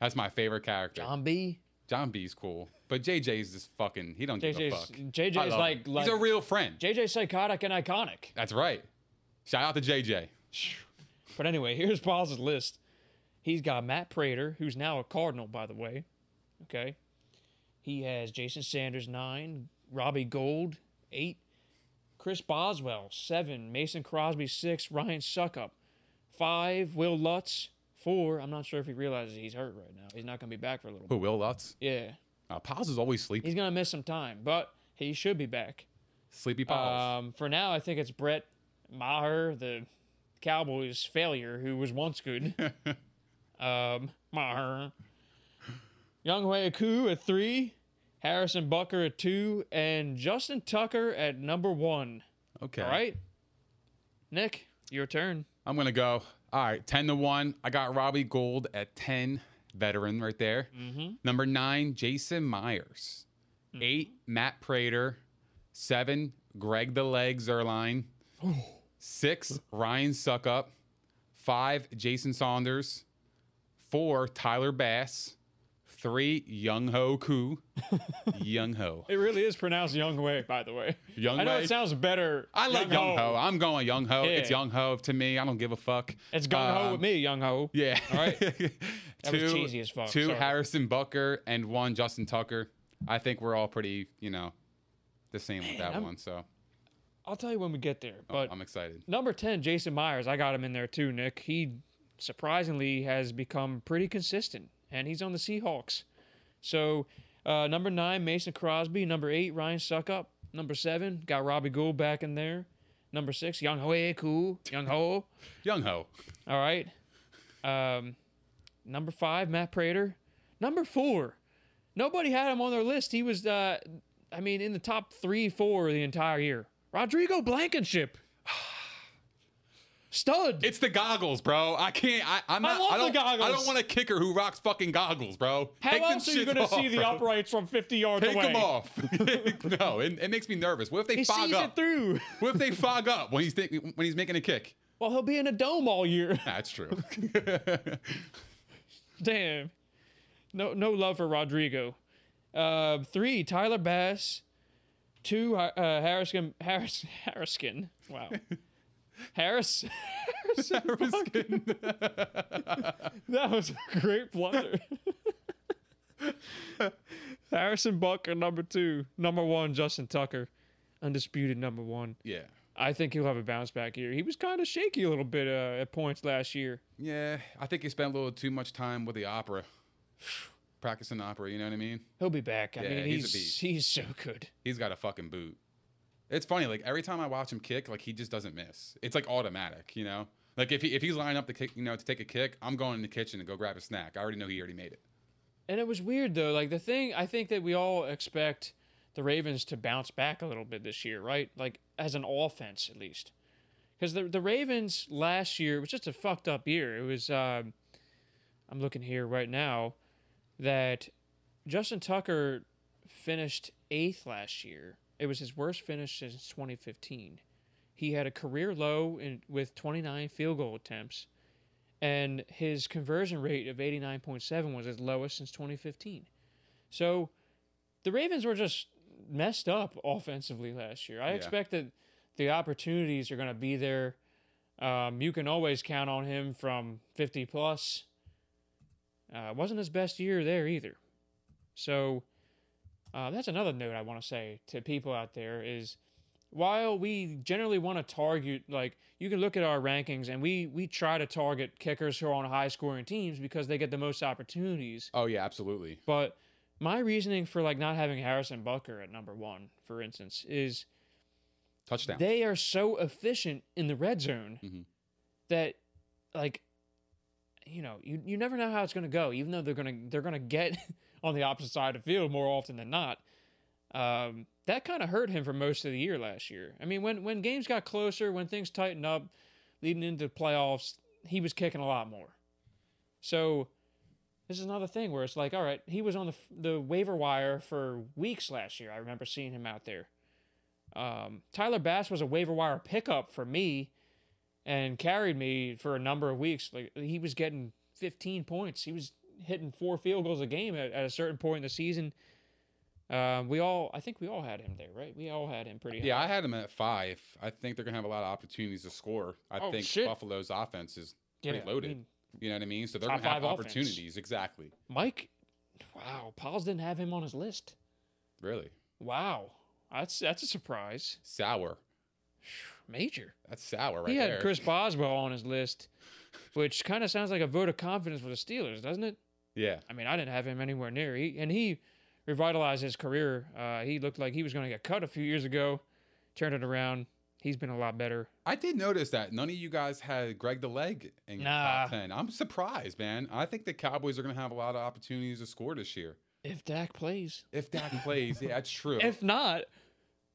That's my favorite character. John B. John B's cool, but JJ's just fucking. He don't give a fuck. JJ's like, like he's a real friend. JJ's psychotic and iconic. That's right. Shout out to JJ. But anyway, here's Paul's list. He's got Matt Prater, who's now a Cardinal, by the way. Okay. He has Jason Sanders, nine. Robbie Gould, eight. Chris Boswell, seven. Mason Crosby, six. Ryan Succop, five. Wil Lutz, four. I'm not sure if he realizes he's hurt right now. He's not going to be back for a little Who bit. Wil Lutz? Yeah. Uh, Pauls is always sleepy. He's going to miss some time, but he should be back. Sleepy Pauls. Um, for now, I think it's Brett Maher, the Cowboys failure, who was once good. um, Maher. Young Hui Ku at three, Harrison Butker at two, and Justin Tucker at number one. okay. All right, Nick, your turn. I'm gonna go. All right, 10 to 1. I got Robbie Gould at 10, veteran right there. Mm-hmm. Number nine, Jason Myers. Mm-hmm. Eight, Matt Prater. Seven, Greg the Leg Zuerlein. Six, Ryan Succop. Five, Jason Saunders. Four, Tyler Bass. Three, Young Ho Koo. Young Ho. It really is pronounced Young Wei, by the way. Young Ho. I know Wei? it sounds better. I like Young Ho. I'm going Young Ho. It's Young Ho to me. I don't give a fuck. It's gung ho Um, with me, Young Ho. Yeah. All right. two, was cheesy as fuck, Two sorry. Harrison Butker and one Justin Tucker. I think we're all pretty, you know, the same with that I'm- one. So I'll tell you when we get there. But I'm excited. number 10, Jason Myers, I got him in there too, Nick. He surprisingly has become pretty consistent, and he's on the Seahawks. So, uh, number nine, Mason Crosby. Number eight, Ryan Succop. Number seven, got Robbie Gould back in there. Number six, Young Ho, cool. Young Ho. Young Ho. All right. Um, number five, Matt Prater. Number four, nobody had him on their list. He was, uh, I mean, in the top three, four the entire year. Rodrigo Blankenship. Stud. It's the goggles, bro. I can't. I, I'm I not. love the don't, I goggles. don't want a kicker who rocks fucking goggles, bro. How Take else are you going to see off, the uprights from 50 yards Take away? them off. no, it, it makes me nervous. What if they He fog sees up? it through. What if they fog up when he's think, when he's making a kick? Well, he'll be in a dome all year. That's true. Damn. No, no love for Rodrigo. Uh, three, Tyler Bass. Two, uh, Harrison. Harris. Harriskin. Wow. Harris. Harrison. that was a great blunder. Harrison Butker, number two. Number one, Justin Tucker. Undisputed number one. yeah. I think he'll have a bounce back here. He was kind of shaky a little bit uh, at points last year. Yeah, I think he spent a little too much time with the opera, practicing opera. You know what I mean? He'll be back. I Yeah, mean, he's a he's beast. he's so good. He's got a fucking boot. It's funny, like every time I watch him kick, like he just doesn't miss. It's like automatic, you know. Like if he if he's lining up to kick, you know, to take a kick, I'm going in the kitchen to go grab a snack. I already know he already made it. And it was weird though. Like the thing, I think that we all expect the Ravens to bounce back a little bit this year, right? Like as an offense, at least. Because the the Ravens last year was just a fucked up year. It was. Um, I'm looking here right now that Justin Tucker finished eighth last year. It was his worst finish since 2015. He had a career low in, with 29 field goal attempts, and his conversion rate of 89.7 was his lowest since 2015. So the Ravens were just messed up offensively last year. I Yeah. expect that the opportunities are going to be there. Um, you can always count on him from 50 plus. Uh, wasn't his best year there either. So uh, that's another note I want to say to people out there is while we generally want to target like you can look at our rankings and we we try to target kickers who are on high scoring teams because they get the most opportunities. Oh yeah, absolutely. But my reasoning for like not having Harrison Butker at number one, for instance, is Touchdown. they are so efficient in the red zone Mhm. that like you know you, you never know how it's going to go even though they're going to they're going to get on the opposite side of the field more often than not. Um, that kind of hurt him for most of the year last year. I mean when when games got closer when things tightened up leading into the playoffs he was kicking a lot more. So this is another thing where it's like all right he was on the the waiver wire for weeks last year. I remember seeing him out there. Um, Tyler Bass was a waiver wire pickup for me and carried me for a number of weeks. Like he was getting 15 points. He was hitting four field goals a game at, at a certain point in the season. Um, we all, I think we all had him there, right? We all had him pretty high. Yeah, I had him at five. I think they're gonna have a lot of opportunities to score. I Oh, think shit. Buffalo's offense is Yeah, pretty I loaded. mean, you know what I mean? So they're gonna have five offense. opportunities. Exactly. Mike, wow, Pauls didn't have him on his list. Really. Wow, that's that's a surprise. Sour. Major. That's sour right he had there. Chris Boswell on his list, which kind of sounds like a vote of confidence for the Steelers, doesn't it? Yeah. I mean, I didn't have him anywhere near. He and he revitalized his career. Uh, he looked like he was going to get cut a few years ago. Turned it around. He's been a lot better. I did notice that none of you guys had Greg the Leg in your Nah. top ten. I'm surprised, man. I think the Cowboys are gonna have a lot of opportunities to score this year. If Dak plays, If Dak plays, yeah, that's true. if not,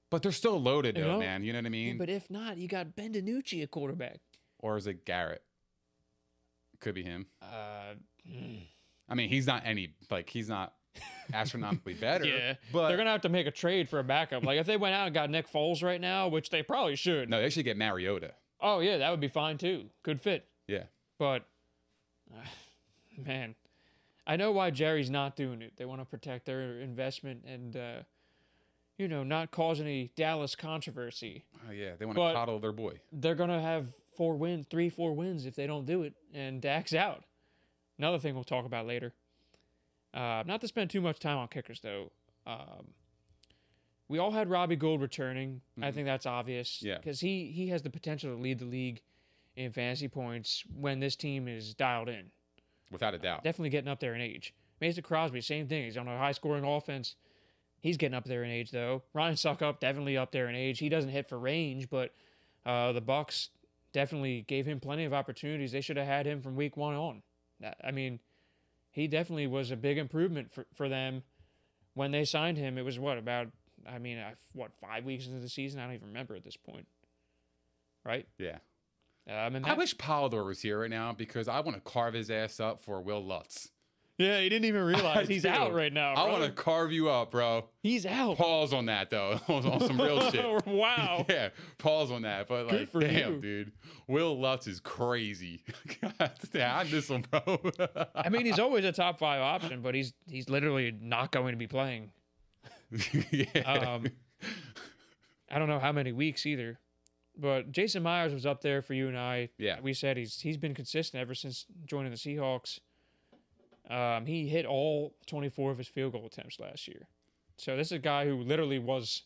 but they're still loaded You though, know? man. You know what I yeah, mean? but if not, you got Ben DiNucci at quarterback. or is it Garrett? Could be him. Uh, I mean, he's not any like he's not astronomically better. yeah, but they're gonna have to make a trade for a backup. Like if they went out and got Nick Foles right now, which they probably should. no, they should get Mariota. Oh yeah, that would be fine too. Good fit. Yeah. But uh, man, I know why Jerry's not doing it. They want to protect their investment and uh, you know not cause any Dallas controversy. Oh yeah, they want to coddle their boy. They're gonna have four wins, three, four wins if they don't do it, and Dak's out. Another thing we'll talk about later. Uh, not to spend too much time on kickers though. Um, we all had Robbie Gould returning. I think that's obvious. Yeah. Because he he has the potential to lead the league in fantasy points when this team is dialed in. Without a doubt. Definitely getting up there in age. Mason Crosby, same thing. He's on a high scoring offense. He's getting up there in age though. Ryan Succop definitely up there in age. He doesn't hit for range, but uh, the Bucks definitely gave him plenty of opportunities. They should have had him from week one on. I mean, he definitely was a big improvement for, for them when they signed him. It was what about? I mean, uh, what five weeks into the season? I don't even remember at this point. Right? yeah. Um, I wish Polidor was here right now because I want to carve his ass up for Wil Lutz. Yeah, he didn't even realize I he's do. out right now. I bro. want to carve you up, bro. He's out. Pause on that though, on some real shit. wow. Yeah, pause on that. But like, for damn, you. dude, Wil Lutz is crazy. God, damn, I miss him, bro. I mean, he's always a top five option, but he's he's literally not going to be playing. yeah. Um, I don't know how many weeks either. But Jason Myers was up there for you and I. Yeah. we said he's he's been consistent ever since joining the Seahawks. Um, he hit all 24 of his field goal attempts last year. So this is a guy who literally was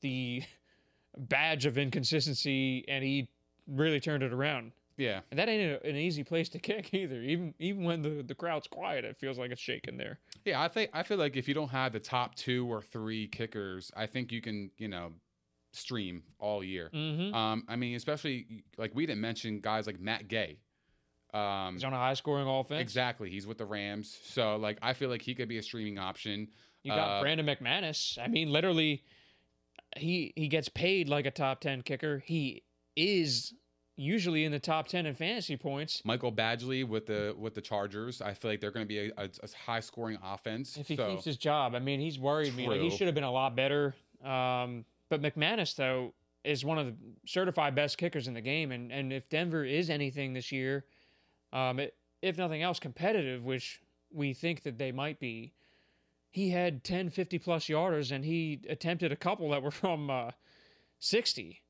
the badge of inconsistency, and he really turned it around. yeah. And that ain't a, an easy place to kick either. Even even when the, the crowd's quiet, it feels like it's shaking there. Yeah, I think I feel like if you don't have the top two or three kickers, I think you can, you know, stream all year. Mm-hmm. Um, I mean, especially like we didn't mention guys like Matt Gay. Um, He's on a high scoring offense. exactly, he's with the Rams, so like I feel like he could be a streaming option. You got Uh, Brandon McManus. I mean, literally, he he gets paid like a top ten kicker. He is usually in the top ten in fantasy points. Michael Badgley with the with the Chargers, I feel like they're going to be a, a, a high scoring offense. If he so, keeps his job, I mean, he's worried me. Like, he should have been a lot better. Um, but McManus though is one of the certified best kickers in the game, and and if Denver is anything this year, um, it, if nothing else, competitive, which we think that they might be. He had 10, 50 plus yarders, and he attempted a couple that were from uh, 60.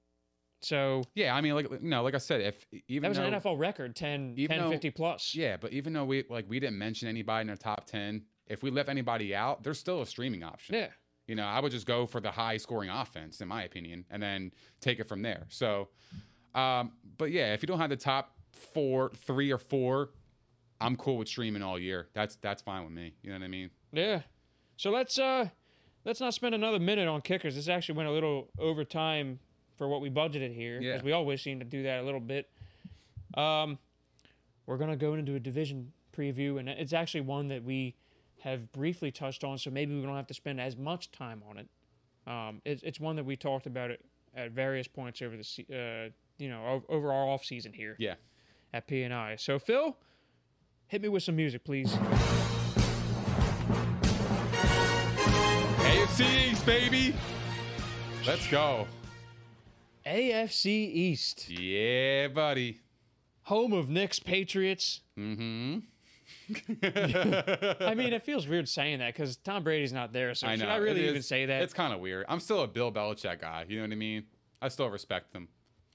So yeah, I mean, like know, like I said, if even that was though, an NFL record 10, 10 though- 50 plus. Yeah, but even though we like we didn't mention anybody in our top ten, if we left anybody out, there's still a streaming option. Yeah. You know, I would just go for the high scoring offense, in my opinion, and then take it from there. So, um, but yeah, if you don't have the top four, three or four, I'm cool with streaming all year. That's that's fine with me. You know what I mean? Yeah. So let's uh let's not spend another minute on kickers. This actually went a little over time for what we budgeted here Yeah. because we always seem to do that a little bit. Um, we're gonna go into a division preview, and it's actually one that we have briefly touched on, so maybe we don't have to spend as much time on it. Um, it's it's one that we talked about it at various points over the uh, you know over our off season here Yeah. At P and I. So Phil, hit me with some music, please. AFC East, baby. Let's go. AFC East. Yeah, buddy. home of Knicks Patriots. Mm-hmm. I mean, it feels weird saying that because Tom Brady's not there. So I should. I really even say that? It's kind of weird. I'm still a Bill Belichick guy. You know what I mean? I still respect him.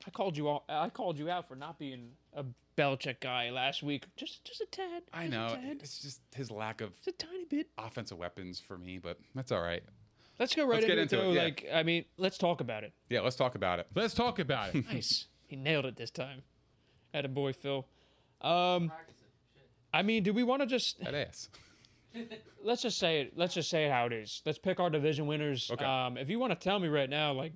I called you all, I called you out for not being a Belichick guy last week. Just just a tad. I just a know. tad, It's just his lack of just a tiny bit. offensive weapons for me, but that's all right. Let's go right Let's into, get it, into it, though. yeah. Like, I mean, let's talk about it. Yeah, let's talk about it. Let's talk about it. Nice. he nailed it this time. At a boy, Phil. Um, I mean, do we want to just that ass. let's just say it. Let's just say it how it is. Let's pick our division winners. Okay. Um, if you want to tell me right now, like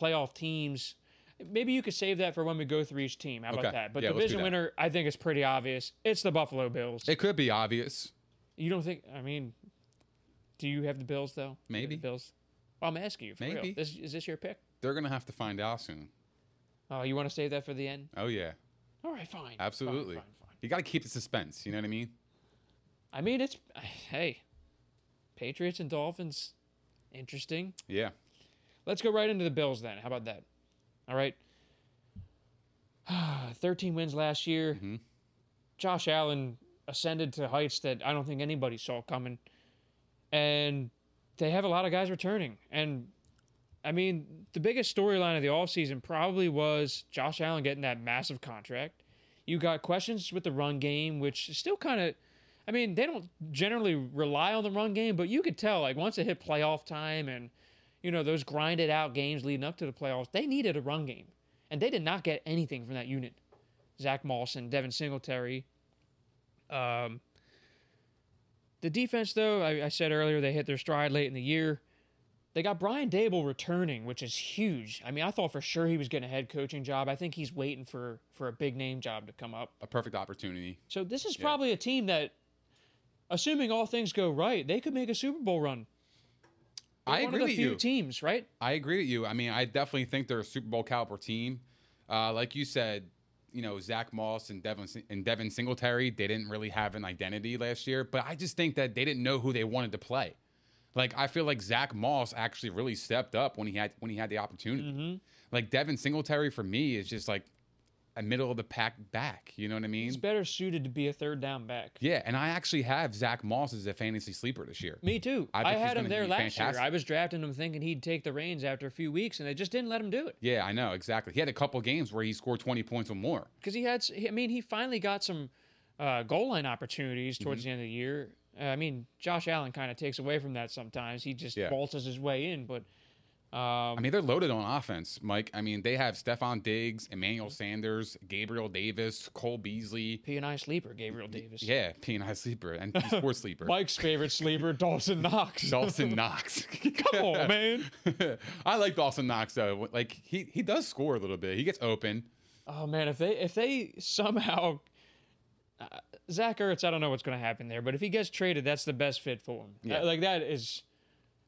playoff teams, maybe you could save that for when we go through each team. How about Okay. that? But Yeah, let's do division that. winner, I think is pretty obvious. It's the Buffalo Bills. It could be obvious. you don't think? I mean, do you have the Bills though? You have Maybe. the Bills. Well, I'm asking you. For real. Maybe. This, is this your pick? They're gonna have to find out soon. Oh, you want to save that for the end? Oh yeah. All right, fine. Fine, Absolutely. Fine, fine, You got to keep the suspense. You know what I mean? I mean, it's hey, Patriots and Dolphins, interesting. Yeah. Let's go right into the Bills then. How about that? All right. 13 wins last year. Mm-hmm. Josh Allen ascended to heights that I don't think anybody saw coming. And they have a lot of guys returning. And I mean, the biggest storyline of the offseason probably was Josh Allen getting that massive contract. You got questions with the run game, which is still kind of, I mean, they don't generally rely on the run game, but you could tell, like, once it hit playoff time and, you know, those grinded out games leading up to the playoffs, they needed a run game. And they did not get anything from that unit. Zach Mawson, Devin Singletary. Um, the defense, though, I, I said earlier, they hit their stride late in the year. They got Brian Daboll returning, which is huge. I mean, I thought for sure he was getting a head coaching job. I think he's waiting for for a big name job to come up. A perfect opportunity. So this is probably a team that, assuming all things go right, they could make a Super Bowl run. I agree with you. teams, right? I agree with you. I mean, I definitely think they're a Super Bowl caliber team. Uh, like you said, you know, Zach Moss and Devin and Devin Singletary, they didn't really have an identity last year. But I just think that they didn't know who they wanted to play. Like I feel like Zach Moss actually really stepped up when he had when he had the opportunity. Mm-hmm. Like Devin Singletary for me is just like a middle of the pack back. You know what I mean? He's better suited to be a third down back. Yeah, and I actually have Zach Moss as a fantasy sleeper this year. Me too. I I, had him there last year. I was drafting him thinking he'd take the reins after a few weeks, and they just didn't let him do it. Yeah, I know exactly. He had a couple games where he scored twenty points or more. because he had. I mean, he finally got some uh, goal line opportunities towards Mm-hmm. the end of the year. Uh, I mean, Josh Allen kind of takes away from that sometimes. He just Yeah. waltzes his way in, but I mean, they're loaded on offense, Mike. I mean, they have Stefon Diggs, Emmanuel Sanders, Gabriel Davis, Cole Beasley. P and I sleeper Gabriel Davis. Yeah, P and I sleeper and sports sleeper. Mike's favorite sleeper Dawson Knox. Dawson Knox. Come on, man. I like Dawson Knox though. Like he he does score a little bit. He gets open. Oh man, if they if they somehow uh, Zach Ertz, I don't know what's going to happen there, but if he gets traded, that's the best fit for him. Yeah. Uh, like that is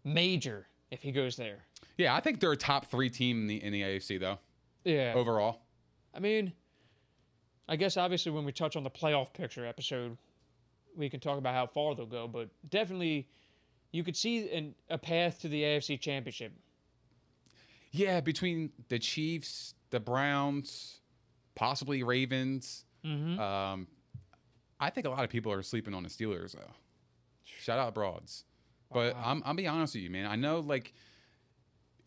major if he goes there. Yeah, I think they're a top three team in the in the AFC though Yeah. overall. I mean, I guess obviously when we touch on the playoff picture episode, we can talk about how far they'll go, but definitely you could see an, a path to the AFC Championship. Yeah, between the Chiefs, the Browns, possibly Ravens. Mm-hmm. Um, I think a lot of people are sleeping on the Steelers though. Shout out broads, but I'm I'm be honest with you, man. I know like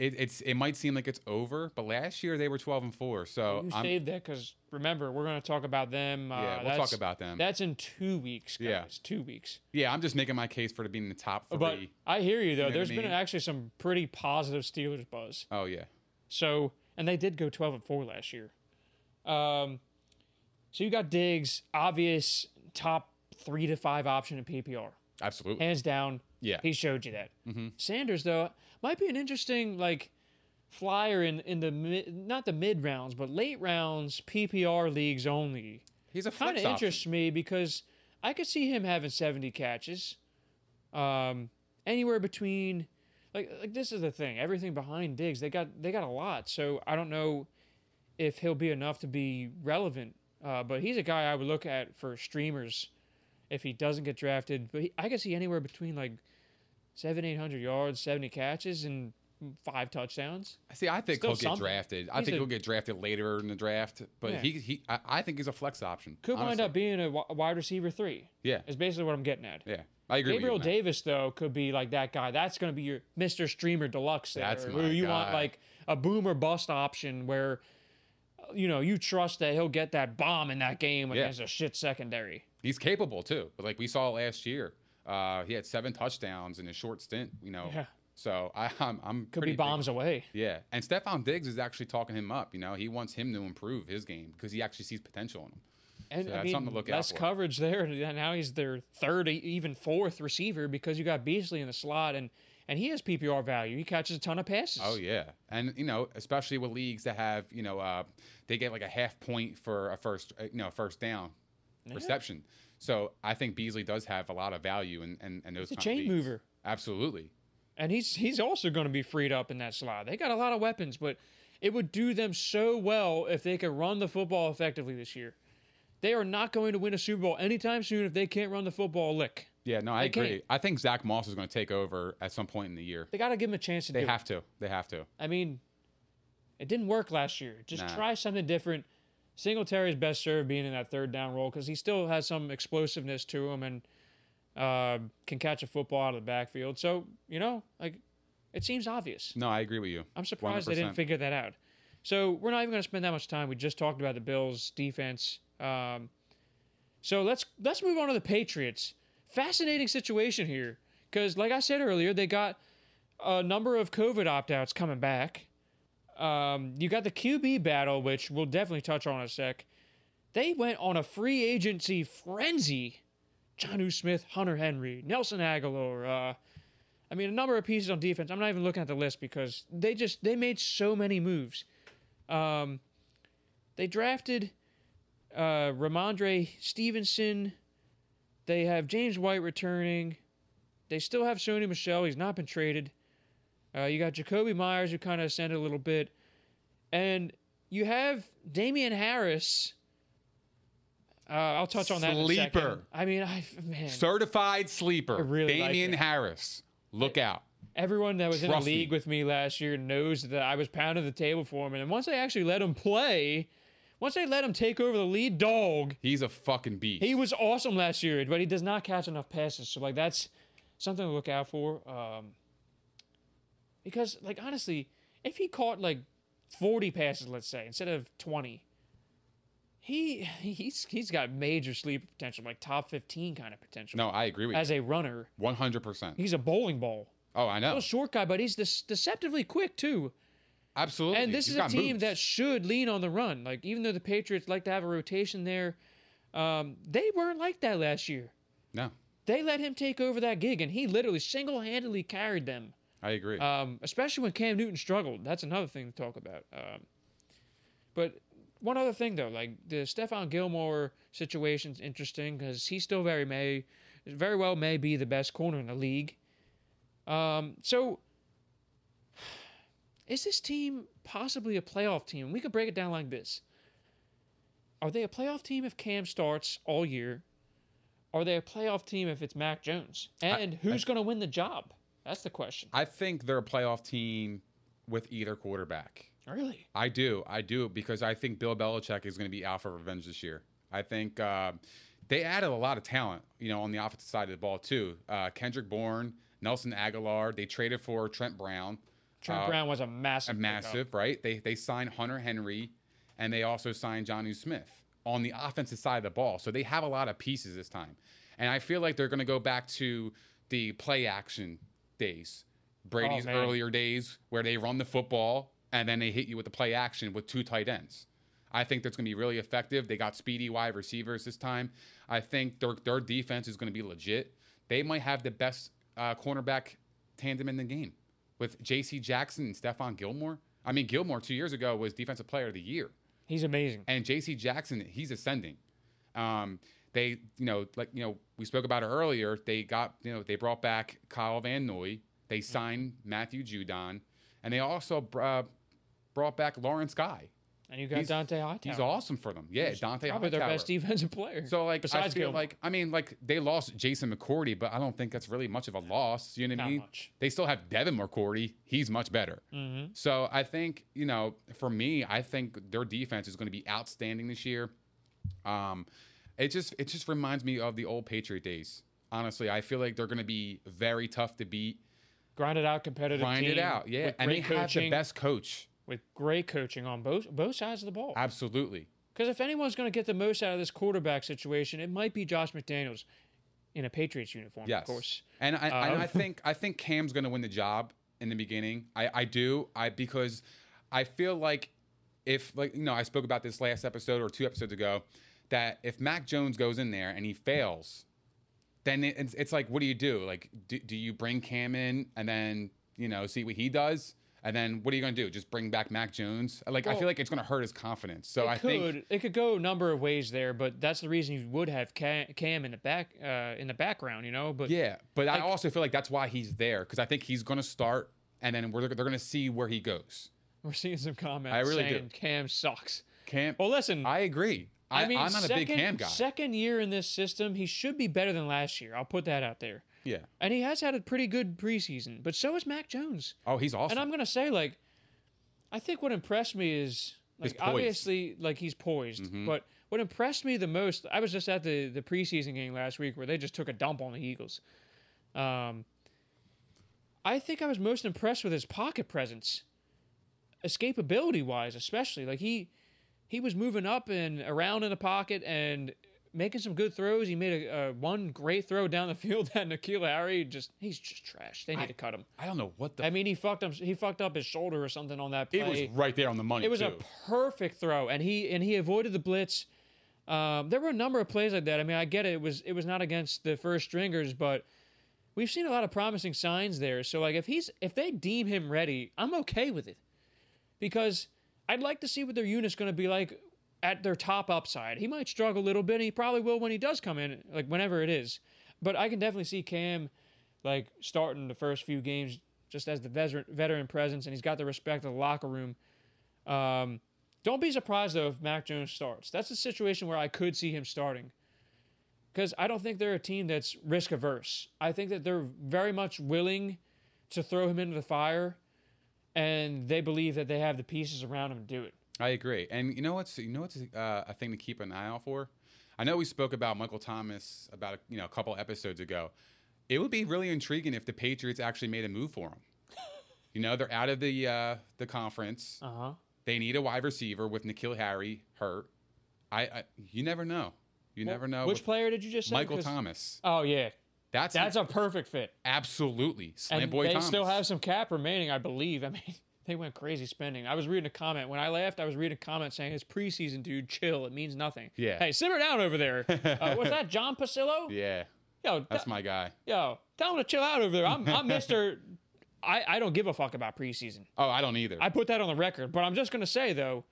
it, it's it might seem like it's over, but last year they were 12 and four. So You I'm, saved that because remember we're going to talk about them. Uh, Yeah, we'll talk about them. That's in two weeks, guys. Yeah. two weeks. yeah, I'm just making my case for to being in the top three. But I hear you though. know There's been mean? actually some pretty positive Steelers buzz. oh yeah, So, and they did go 12 and 4 last year. Um, so you got Diggs, obvious top three to five option in PPR, absolutely. hands down. Yeah. he showed you that. Mm-hmm. Sanders though might be an interesting like flyer in in the mid, not the mid rounds, but late rounds PPR leagues only. He's a Kind of interests me because I could see him having 70 catches. Um, anywhere between like like this is the thing. Everything behind Diggs, they got they got a lot. So I don't know if he'll be enough to be relevant. Uh, but he's a guy I would look at for streamers if he doesn't get drafted. But he, I could see anywhere between like seven, eight hundred yards, seventy catches, and five touchdowns. See, I think Still he'll get something. drafted. I He's think a- he'll get drafted later in the draft. But Yeah. he, he I, I think he's a flex option. Could wind up being a wide receiver three. Yeah. is basically what I'm getting at. Yeah, I agree. Gabriel with you. Davis though could be like that guy. That's going to be your Mr. Streamer Deluxe. There, That's where you want like a boom or bust option where you know you trust that he'll get that bomb in that game Yeah. against a shit secondary. He's capable too. But like we saw last year, uh, he had seven touchdowns in a short stint. You know, Yeah. so I, I'm I'm Could pretty be big- bombs away. Yeah, and Stefon Diggs is actually talking him up. You know, he wants him to improve his game because he actually sees potential in him. And So I that's mean, something to look less coverage there. Now he's their third, even fourth receiver because you got Beasley in the slot, and and he has PPR value. He catches a ton of passes. Oh yeah, and you know, especially with leagues that have you know, uh, they get like a half point for a first, uh, you know, first down reception. So I think Beasley does have a lot of value and in, in those. He's a chain leagues. mover. Absolutely. and he's he's also going to be freed up in that slot. They got a lot of weapons, but it would do them so well if they could run the football effectively this year. They are not going to win a Super Bowl anytime soon if they can't run the football lick. Yeah, no, I They agree. can't. I think Zach Moss is going to take over at some point in the year. They got to give him a chance to They have to. They have to. I mean, it didn't work last year. Just Nah. try something different. Singletary's best served being in that third down role because he still has some explosiveness to him and uh, can catch a football out of the backfield. So, you know, like, it seems obvious. No, I agree with you. I'm surprised they didn't figure that out. So we're not even going to spend that much time. We just talked about the Bills' defense. Um, so let's let's move on to the Patriots. Fascinating situation here because, like I said earlier, they got a number of COVID opt-outs coming back. Um, you got the QB battle, which we'll definitely touch on in a sec. They went on a free agency frenzy. Jonnu Smith, Hunter Henry, Nelson Agholor. Uh, I mean, a number of pieces on defense. I'm not even looking at the list because they just they made so many moves. Um, they drafted uh, Rhamondre Stevenson. They have James White returning. They still have Sony Michel. He's not been traded. Uh, you got Jakobi Meyers, who kind of ascended a little bit. And you have Damien Harris. Uh, I'll touch on that in a second. Sleeper. I mean, I man, Certified sleeper. I really Damien it. Harris. Look out. everyone that was in the Trust me. league with me last year knows that I was pounding the table for him. And once I actually let him play, once they let him take over the lead dog, He's a fucking beast. he was awesome last year. But he does not catch enough passes, so like that's something to look out for. Um, because like honestly, if he caught like forty passes, let's say instead of twenty. He he's he's got major sleeper potential, like top fifteen kind of potential. No, I agree with as a runner, 100%. he's a bowling ball. Oh, I know. little short guy, but he's deceptively quick too. Absolutely. And this He's is a team moves. that should lean on the run. Like even though the Patriots like to have a rotation there, um, they weren't like that last year. No, They let him take over that gig, and he literally single-handedly carried them. I agree. Um, especially when Cam Newton struggled. That's another thing to talk about. Um, but one other thing though, like the Stephon Gilmore situation's interesting because he still very may, very well may be the best corner in the league. Um, so is this team possibly a playoff team? We could break it down like this. Are they a playoff team if Cam starts all year? Are they a playoff team if it's Mac Jones? And who's going to win the job? That's the question. I think they're a playoff team with either quarterback. Really? I do. I do because I think Bill Belichick is going to be out for revenge this year. I think uh, they added a lot of talent, you know, on the offensive side of the ball too. Uh, Kendrick Bourne, Nelson Agholor. They traded for Trent Brown. Trent Uh, Brown was a massive, a pickup. massive, right? They they signed Hunter Henry, and they also signed Jonnu Smith on the offensive side of the ball. So they have a lot of pieces this time, and I feel like they're going to go back to the play action days, Brady's man. earlier days, where they run the football and then they hit you with the play action with two tight ends. I think that's going to be really effective. They got speedy wide receivers this time. I think their their defense is going to be legit. They might have the best uh, cornerback tandem in the game with J.C. Jackson and Stephon Gilmore. I mean, Gilmore two years ago was Defensive Player of the Year, He's amazing. and J.C. Jackson he's ascending. Um, they, you know, like you know, we spoke about it earlier. They got, you know, they brought back Kyle Van Noy. They signed Matthew Judon, and they also uh, brought back Lawrence Guy. And you got He's- Dont'a Hightower. He's awesome for them. Yeah, Dont'a Probably their best defensive player. So like, besides I feel Gilmore. like, I mean, like they lost Jason McCourty, but I don't think that's really much of a loss. You know what I Not mean? much. They still have Devin McCourty. He's much better. Mm-hmm. So I think you know, for me, I think their defense is going to be outstanding this year. Um, it just it just reminds me of the old Patriot days. Honestly, I feel like they're going to be very tough to beat. Grind it out competitive Grind it out, yeah, and they great have the coaching, best coach. with great coaching on both both sides of the ball. Absolutely. Because if anyone's going to get the most out of this quarterback situation, it might be Josh McDaniels in a Patriots uniform, Yes, of course. And I, and Um, I think I think Cam's going to win the job in the beginning. I, I do. I because I feel like if like you know I spoke about this last episode or two episodes ago that if Mac Jones goes in there and he fails, then it's, it's like what do you do? Like do, do you bring Cam in and then you know see what he does? And then what are you going to do? Just bring back Mac Jones? Like I feel like it's going to hurt his confidence. So I could think it could go a number of ways there, but that's the reason you would have Cam, Cam in the back uh, in the background, you know. But Yeah, but I also feel like that's why he's there because I think he's going to start, and then we're, they're going to see where he goes. we're seeing some comments I really do. saying Cam sucks. Cam, Well, listen, I agree. I, I mean, I'm not second, a big Cam guy. Second year in this system, he should be better than last year. I'll put that out there. yeah. And he has had a pretty good preseason, but so has Mac Jones. Oh, he's awesome. And I'm gonna say, like, I think what impressed me is like obviously like he's poised, Mhm. but what impressed me the most, I was just at the the preseason game last week where they just took a dump on the Eagles. Um, I think I was most impressed with his pocket presence, escapability wise, especially like he he was moving up and around in the pocket and making some good throws. He made a, a one great throw down the field that N'Keal Harry just he's just trash. They need I- to cut him. I don't know what the. I mean, he fucked up. He fucked up his shoulder or something on that play. it was right there on the money. It was too. a perfect throw, and he and he avoided the blitz. Um, there were a number of plays like that. I mean, I get it. It was it was not against the first stringers, but we've seen a lot of promising signs there. So like, if he's if they deem him ready, I'm okay with it, because I'd like to see what their unit's going to be like at their top upside. He might struggle a little bit. And he probably will when he does come in, like whenever it is. But I can definitely see Cam like starting the first few games just as the veteran veteran presence, and he's got the respect of the locker room. Um, don't be surprised though if Mac Jones starts. That's a situation where I could see him starting. Because I don't think they're a team that's risk averse. I think that they're very much willing to throw him into the fire, and they believe that they have the pieces around them to do it. I agree. And you know what's you know what's uh, a thing to keep an eye out for? I know we spoke about Michael Thomas about you know a couple episodes ago. It would be really intriguing if the Patriots actually made a move for him. You know, they're out of the uh, the conference. Uh huh. They need a wide receiver with N'Keal Harry hurt. I, I you never know. You never know. Which player did you just say? Michael Thomas. Oh yeah, That's that's a perfect fit. absolutely slam and boy they Thomas. still have some cap remaining, I believe. I mean, they went crazy spending. I was reading a comment when I left. I was reading a comment saying, "It's preseason, dude. Chill. It means nothing." Yeah. Hey, simmer down over there. Uh, was that John Pasillo? Yeah, Yo, that's my guy. yo, tell him to chill out over there. I'm, I'm Mister. I, I don't give a fuck about preseason. Oh, I don't either. I put that on the record, but I'm just gonna say though,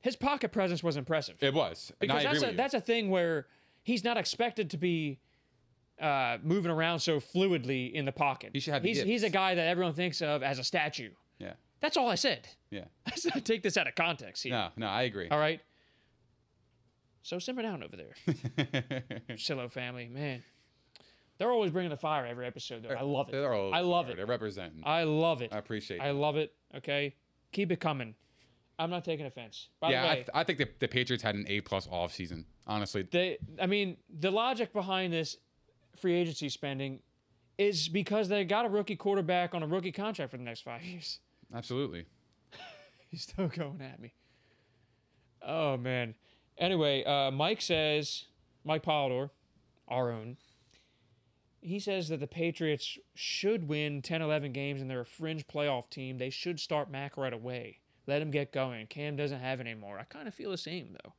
his pocket presence was impressive. it was. Because that's a, that's a thing where he's not expected to be uh, moving around so fluidly in the pocket. He should have he's he's a guy that everyone thinks of as a statue. yeah, That's all I said. yeah. Let's not take this out of context here. No, no, I agree. All right. So simmer down over there, Silo family. Man, they're always bringing the fire every episode. Though I love it. They're all I love it. They're representing. I love it. I appreciate it. I love it. Okay, keep it coming. I'm not taking offense. By yeah, the I, th- I think the, the Patriots had an A plus off season. Honestly, they I mean, the logic behind this free agency spending is because they got a rookie quarterback on a rookie contract for the next five years. absolutely. He's still going at me. Oh man. Anyway, uh, Mike says Mike Polidor, our own. He says that the Patriots should win 10, 11 games and they're a fringe playoff team. They should start Mac right away. Let him get going. Cam doesn't have it anymore. I kind of feel the same though.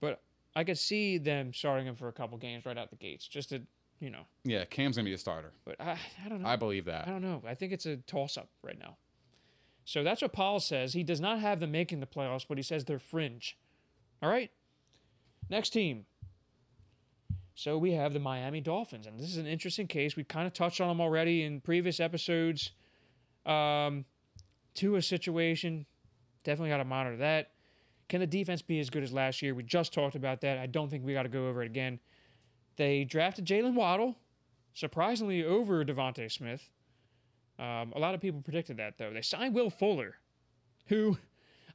But I could see them starting him for a couple games right out the gates, just to, you know. Yeah, Cam's gonna be a starter. But I, I don't know. I believe that. I don't know. I think it's a toss up right now. So that's what Paul says. He does not have them making the playoffs, but he says they're fringe. All right. Next team. So we have the Miami Dolphins, and this is an interesting case. We've kind of touched on them already in previous episodes. Um, to a situation, definitely got to monitor that. Can the defense be as good as last year? We just talked about that. I don't think we got to go over it again. They drafted Jaylen Waddle, surprisingly over DeVonta Smith. Um, a lot of people predicted that though. They signed Will Fuller, who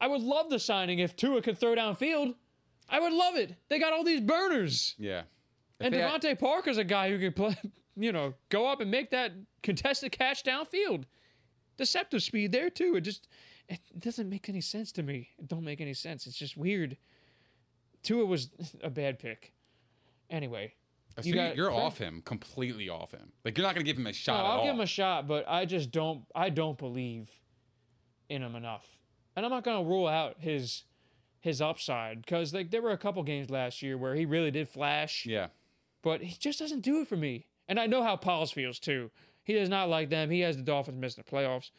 I would love the signing if Tua could throw downfield. I would love it. They got all these burners, Yeah. If and had- DeVante Parker's a guy who can play, you know, go up and make that contested catch downfield. Deceptive speed there too. It just it doesn't make any sense to me. It don't make any sense. It's just weird. Tua was a bad pick. Anyway, so you got are off him completely off him. Like you're not gonna give him a No, shot at all. I'll all. give him a shot, but I just don't. I don't believe in him enough, and I'm not gonna rule out his his upside because like there were a couple games last year where he really did flash, yeah. but he just doesn't do it for me. And I know how Pauls feels too. He does not like them. He has the Dolphins missing the playoffs.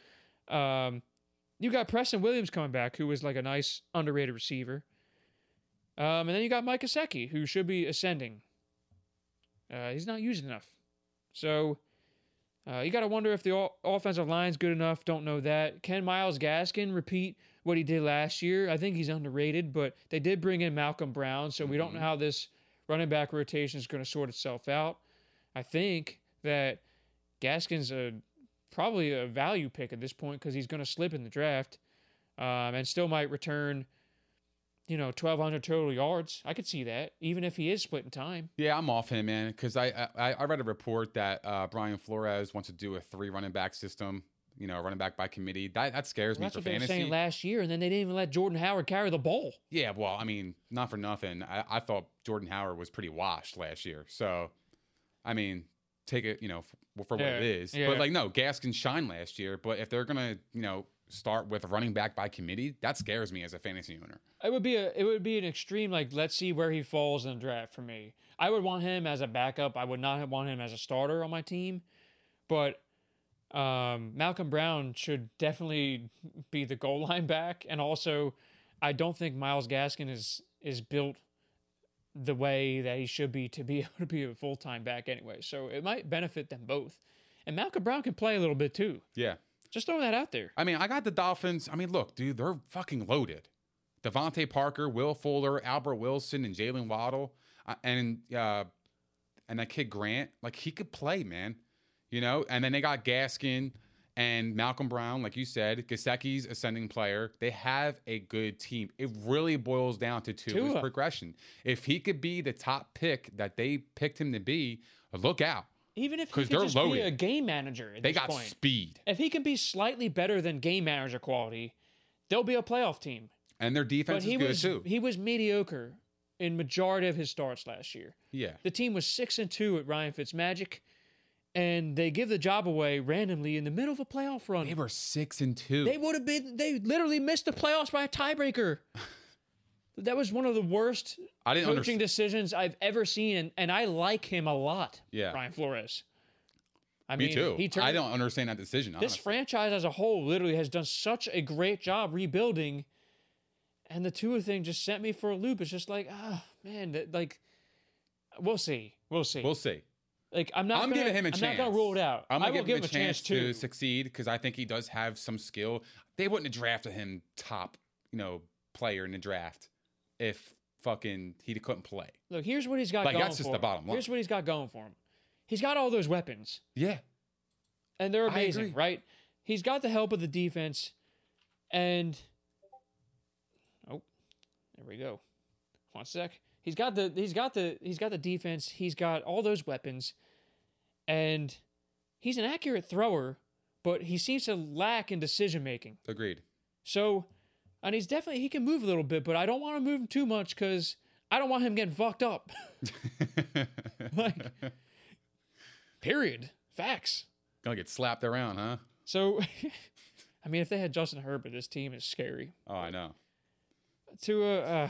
Um, you got Preston Williams coming back, who was like a nice underrated receiver. Um, and then you got Mike Gesicki, who should be ascending. Uh, he's not used enough. So uh, you got to wonder if the o- offensive line's good enough. Don't know that. Can Myles Gaskin repeat what he did last year. I think he's underrated, but they did bring in Malcolm Brown, so we don't know how this running back rotation is going to sort itself out. I think that Gaskin's a probably a value pick at this point because he's going to slip in the draft um, and still might return, you know, 1,200 total yards. I could see that, even if he is splitting time. Yeah, I'm off him, man, because I, I I read a report that uh, Brian Flores wants to do a three running back system. You know, running back by committee. That that scares Well, me that's for what they were fantasy. saying last year, and then they didn't even let Jordan Howard carry the ball. Yeah, well, I mean, not for nothing. I, I thought Jordan Howard was pretty washed last year. So, I mean, take it, you know, for, for what it Yeah, is. yeah. But like, no, Gaskin shine last year. But if they're gonna, you know, start with running back by committee, that scares me as a fantasy owner. It would be a it would be an extreme like let's see where he falls in the draft for me. I would want him as a backup. I would not want him as a starter on my team. But um, Malcolm Brown should definitely be the goal line back, and also I don't think Myles Gaskin is is built the way that he should be to be able to be a full time back anyway. So it might benefit them both. And Malcolm Brown can play a little bit too. Yeah. Just throw that out there. I mean, I got the Dolphins. I mean, look, dude, they're fucking loaded. DeVante Parker, Will Fuller, Albert Wilson, and Jaylen Waddle, uh, and uh, and that kid Grant, like he could play, man. You know, and then they got Gaskin and Malcolm Brown, like you said, Gasecki's ascending player. They have a good team. It really boils down to two Tua. progression. If he could be the top pick that they picked him to be, look out. Even if he could they're just be a game manager at They got point. speed, if he can be slightly better than game manager quality, they'll be a playoff team. and their But defense he is good was too. he was mediocre in majority of his starts last year. yeah. The team was six and two at Ryan Fitzmagic, and they give the job away randomly in the middle of a playoff run. They were six and two. They would have been. They literally missed the playoffs by a tiebreaker. that was one of the worst I didn't coaching understand. decisions I've ever seen, and, and I like him a lot. Yeah. Brian Flores. I Me mean, too. He turned, I don't understand that decision. This honestly. franchise as a whole literally has done such a great job rebuilding, and the Tua thing just sent me for a loop. It's just like, ah, man, that, like, we'll see, we'll see. we'll see. like, I'm not. I'm gonna, giving him a I'm chance. not gonna rule it out. I'm gonna will give him a chance too. to succeed because I think he does have some skill. They wouldn't have drafted him top, you know, player in the draft if fucking he couldn't play. Look, here's what he's got Like, going that's just for the him. bottom line. Here's what he's got going for him. He's got all those weapons, Yeah, and they're I amazing, agree. right? He's got the help of the defense, and oh, there we go. One sec. He's got the he's got the he's got the defense. He's got all those weapons, and he's an accurate thrower, but he seems to lack in decision making. agreed. So, and he's definitely he can move a little bit, but I don't want to move him too much because I don't want him getting fucked up. like, period. Facts. Gonna get slapped around, huh? So, I mean, if they had Justin Herbert, this team is scary. Oh, I know. To uh, uh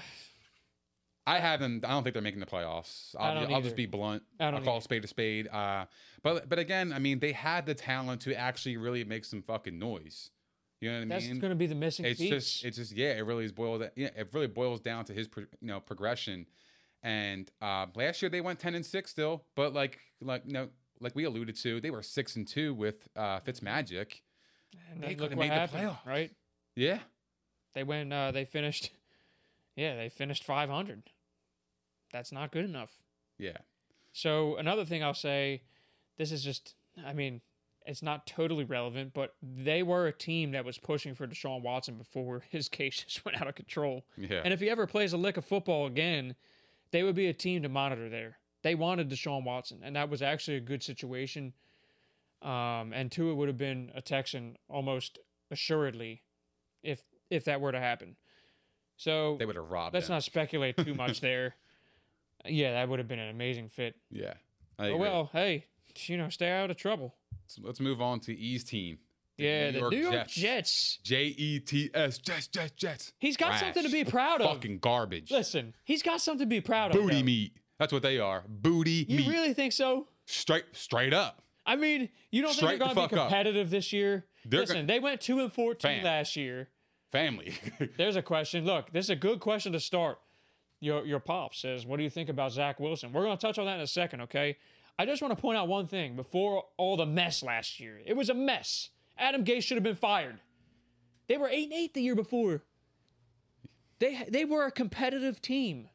I haven't. I don't think they're making the playoffs. I'll, be, I'll just be blunt. I don't I'll call either. spade a spade. Uh, but but again, I mean, they had the talent to actually really make some fucking noise. You know what I that's going to be the missing it's piece. just it's just yeah it really is boiled yeah it really boils down to his you know progression and uh last year they went 10 and 6 still but like like you know like we alluded to they were 6 and 2 with uh Fitzmagic and they could have made the happened, playoffs. right? yeah They went. Uh, they finished. Yeah, they finished 500. That's not good enough. yeah So another thing I'll say, this is just, I mean, it's not totally relevant, but they were a team that was pushing for Deshaun Watson before his case just went out of control. Yeah. And if he ever plays a lick of football again, they would be a team to monitor there. They wanted Deshaun Watson, and that was actually a good situation. Um, and Tua would have been a Texan almost assuredly if if that were to happen. So they would have robbed let's him. not speculate too much there. Yeah, that would have been an amazing fit. yeah well, hey, you know, stay out of trouble. let's, let's move on to E's team Yeah, the New York Jets. J E T S Jets Jets Jets He's got Trash. something to be proud of. fucking garbage Listen, he's got something to be proud of. booty meat that's what they are booty You meat really think so? straight straight up I mean, you don't Straight think they're going to be fuck up. competitive this year? They're Listen, they went two and fourteen Fam. last year. family There's a question. Look, this is a good question to start. Your your pop says, "What do you think about Zach Wilson?" We're going to touch on that in a second, okay? I just want to point out one thing before all the mess last year. It was a mess. Adam Gase should have been fired. They were eight and eight the year before. They they were a competitive team,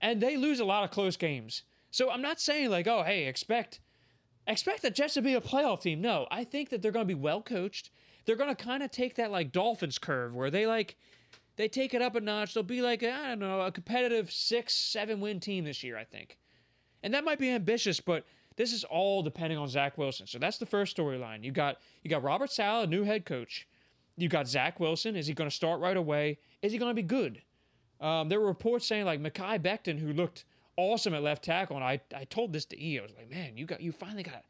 and they lose a lot of close games. So I'm not saying like, oh, hey, expect expect the Jets to be a playoff team. No, I think that they're going to be well coached. They're going to kind of take that like Dolphins curve where they like they take it up a notch. They'll be like I don't know a competitive six seven win team this year. I think, and that might be ambitious, but this is all depending on Zach Wilson. So that's the first storyline. You got you got Robert Saleh, new head coach. You got Zach Wilson. Is he going to start right away? Is he going to be good? Um, there were reports saying like Mekhi Becton, who looked awesome at left tackle, and I, I told this to E. I was like, man, you got you finally got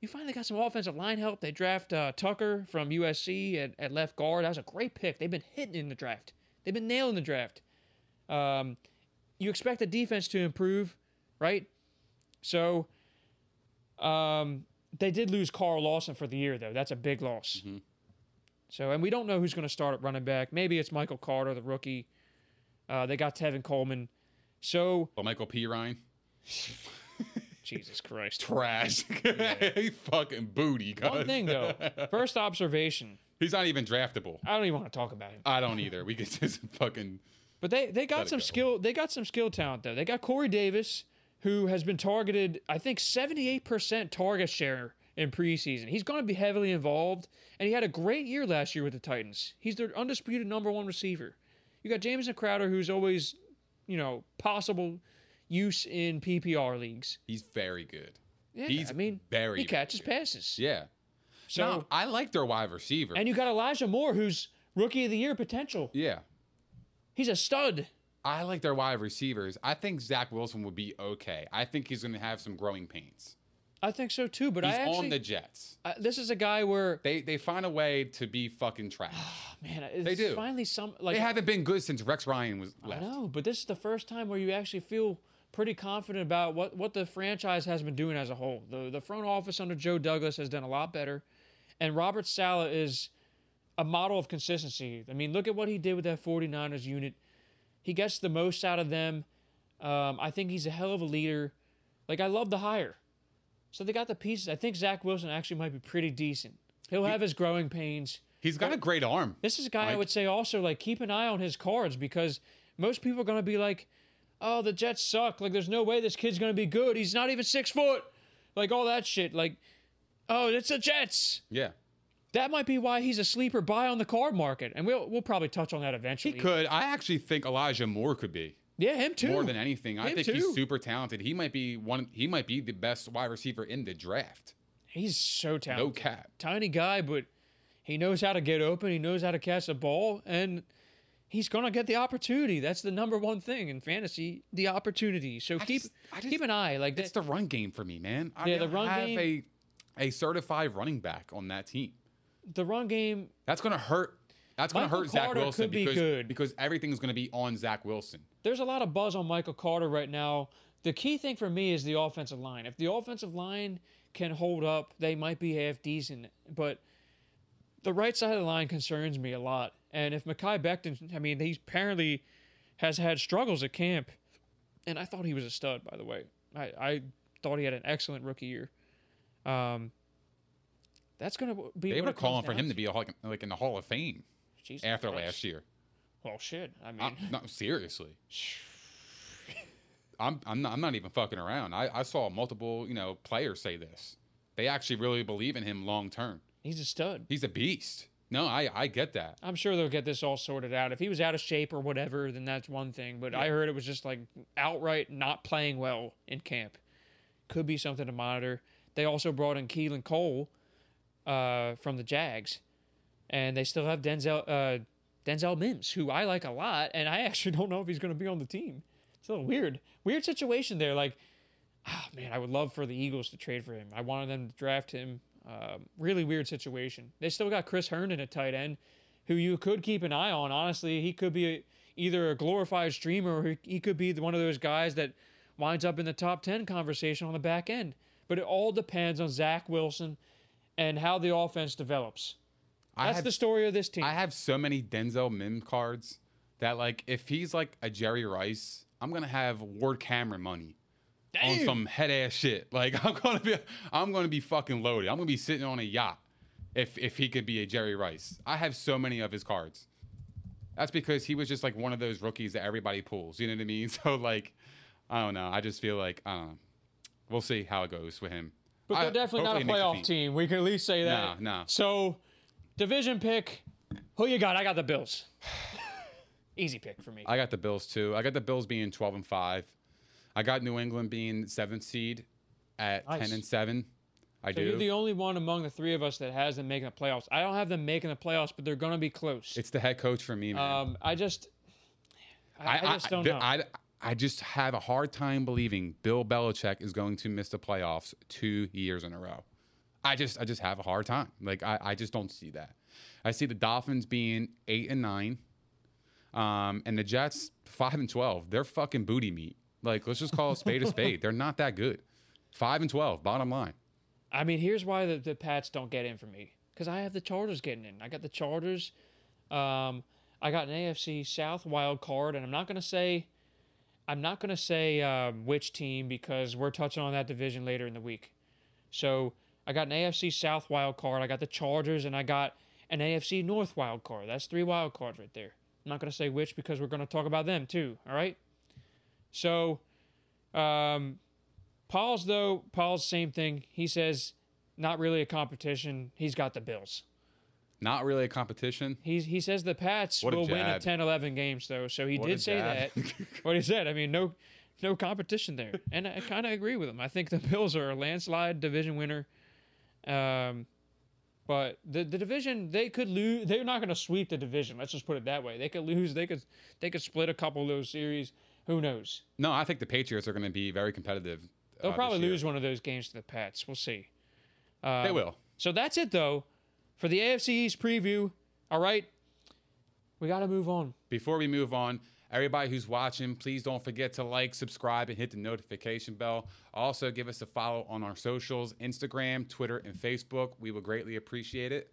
you finally got some offensive line help. They draft uh, Tucker from USC at, at left guard. That was a great pick. They've been hitting in the draft. They've been nailing the draft. Um, you expect the defense to improve, right? So, um, they did lose Carl Lawson for the year, though. That's a big loss. So, and we don't know who's going to start at running back. Maybe it's Michael Carter, the rookie. Uh, they got Tevin Coleman. So, Well, Michael P. Ryan, Jesus Christ. trash. he fucking booty. One thing, though. First observation. He's not even draftable. I don't even want to talk about him. I don't either. We could just fucking. But they they got some go. skill. They got some skill talent though. They got Corey Davis, who has been targeted. I think seventy eight percent target share in preseason. He's going to be heavily involved, and he had a great year last year with the Titans. He's their undisputed number one receiver. You got Jameson Crowder, who's always, you know, possible use in PPR leagues. He's very good. Yeah, He's I mean, very he catches very passes. Yeah. So no, I like their wide receiver. and you got Elijah Moore, who's rookie of the year potential. yeah. He's a stud. I like their wide receivers. I think Zach Wilson would be okay. I think he's going to have some growing pains. I think so too. But He's I actually, on the Jets. uh, this is a guy where They they find a way to be fucking trash. man, it's They do. finally some like they haven't been good since Rex Ryan was left. I know, but this is the first time where you actually feel pretty confident about what, what the franchise has been doing as a whole. The the front office under Joe Douglas has done a lot better, and Robert Saleh is a model of consistency. I mean, look at what he did with that 49ers unit. He gets the most out of them. Um, I think he's a hell of a leader. Like I love the hire. So they got the pieces. I think Zach Wilson actually might be pretty decent. He'll have his growing pains. He's got a great arm. This is a guy I would say also like keep an eye on his cards because most people are gonna be like, "Oh, the Jets suck. Like, there's no way this kid's gonna be good. He's not even six foot." Like all that shit. Like, oh, it's the Jets. Yeah. That might be why he's a sleeper buy on the card market, and we'll we'll probably touch on that eventually. He could. I actually think Elijah Moore could be. Yeah, him too. More than anything. I think too. he's super talented. He might be one he might be the best wide receiver in the draft. He's so talented. No cap. Tiny guy, but he knows how to get open. He knows how to catch the ball, and he's gonna get the opportunity. That's the number one thing in fantasy: the opportunity. So keep just- just- keep an eye. Like It's that. the run game for me, man. I Yeah, the run have game- a a certified running back on that team. The run game. That's gonna hurt. That's gonna Michael hurt Zach Wilson be because good. because everything's gonna be on Zach Wilson. There's a lot of buzz on Michael Carter right now. The key thing for me is the offensive line. If the offensive line can hold up, they might be half decent. But the right side of the line concerns me a lot. And if Mekhi Becton, I mean, he apparently has had struggles at camp. And I thought he was a stud, by the way. I, I thought he had an excellent rookie year. Um, that's going to be. They were calling for him to be like, like in the Hall of Fame Jesus after Christ. last year. Well, shit. I mean, I, no, seriously. I'm I'm not, I'm not even fucking around. I, I saw multiple you know players say this. They actually really believe in him long term. he's a stud. He's a beast. No, I I get that. I'm sure they'll get this all sorted out. If he was out of shape or whatever, then that's one thing. But I heard it was just like outright not playing well in camp. Could be something to monitor. They also brought in Keelan Cole uh, from the Jags, and they still have Denzel uh, Denzel Mims, who I like a lot, and I actually don't know if he's going to be on the team. It's a little weird, weird situation there. Like, ah, man, I would love for the Eagles to trade for him. I wanted them to draft him. Um, really weird situation. They still got Chris Herndon at tight end, who you could keep an eye on. Honestly, he could be a, either a glorified streamer or he, could be one of those guys that winds up in the top 10 conversation on the back end. But it all depends on Zach Wilson and how the offense develops. That's have, the story of this team. I have so many Denzel Mim cards that like if he's like a Jerry Rice, I'm gonna have Ward Cameron money on some head ass shit. Like I'm gonna be I'm gonna be fucking loaded. I'm gonna be sitting on a yacht if if he could be a Jerry Rice. I have so many of his cards. That's because he was just like one of those rookies that everybody pulls. You know what I mean? So like, I don't know. I just feel like I don't know. We'll see how it goes with him. But they're definitely not a playoff team. We can at least say that. No, no. So, division pick. Who you got? I got the Bills. Easy pick for me. I got the Bills too. I got the Bills being 12 and 5. I got New England being 7th seed at Nice. 10 and 7. I so do. you're the only one among the three of us that has them making the playoffs. I don't have them making the playoffs, but they're going to be close. it's the head coach for me, man. um, I just, I, I just don't know. I, just have a hard time believing Bill Belichick is going to miss the playoffs two years in a row. I just I just have a hard time. Like I, I just don't see that. I see the Dolphins being eight and nine. Um, and the Jets five and twelve. They're fucking booty meat. Like, let's just call a spade a spade. They're not that good. Five and twelve, bottom line. I mean, here's why the, the Pats don't get in for me. Because I have the Chargers getting in. I got the Chargers. Um, I got an AFC South wild card, and I'm not gonna say, I'm not gonna say um, which team because we're touching on that division later in the week. So I got an AFC South wild card. I got the Chargers, and I got an AFC North wild card. That's three wild cards right there. I'm not gonna say which because we're gonna talk about them too. All right. So, um, Paul's though Paul's same thing. He says not really a competition. He's got the Bills. Not really a competition. He's, he says the Pats What a will win at 10, 11 games though. So he What a did say that. what he said. I mean, no no competition there. And I kind of agree with him. I think the Bills are a landslide division winner. Um but the, the division they could lose they're not going to sweep the division. Let's just put it that way. They could lose, they could they could split a couple of those series. Who knows? No, I think the Patriots are going to be very competitive. They'll uh, probably this year. lose one of those games to the Pats. We'll see. Um, They will. So that's it, though, for the AFC East preview. All right, we got to move on. Before we move on, everybody who's watching, please don't forget to like, subscribe, and hit the notification bell. Also, give us a follow on our socials Instagram, Twitter, and Facebook. We would greatly appreciate it.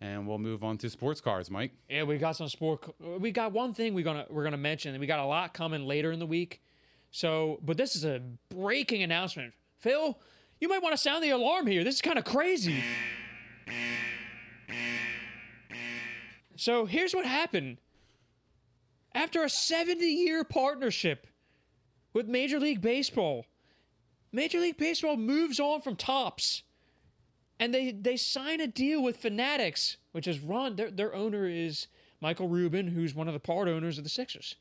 And we'll move on to sports cars, Mike. Yeah, we got some sport. We got one thing we're gonna we're gonna mention. We got a lot coming later in the week. So, but this is a breaking announcement. Phil, you might want to sound the alarm here. This is kind of crazy. So here's what happened. After a 70 year partnership with Major League Baseball, Major League Baseball moves on from Topps and they they sign a deal with Fanatics, which is run. Their their owner is Michael Rubin, who's one of the part owners of the Sixers.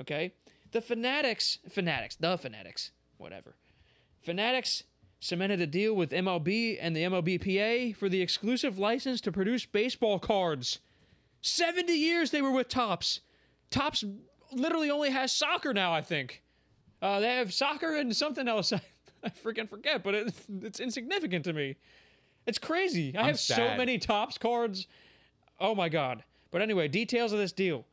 Okay, the Fanatics, Fanatics, the Fanatics, whatever. Fanatics cemented a deal with MLB and the MLBPA for the exclusive license to produce baseball cards. Seventy years they were with Topps. Topps literally only has soccer now. I think uh, they have soccer and something else. I, I freaking forget, but it, it's insignificant to me. It's crazy. I I'm have so many Topps cards. Oh my god. But anyway, details of this deal.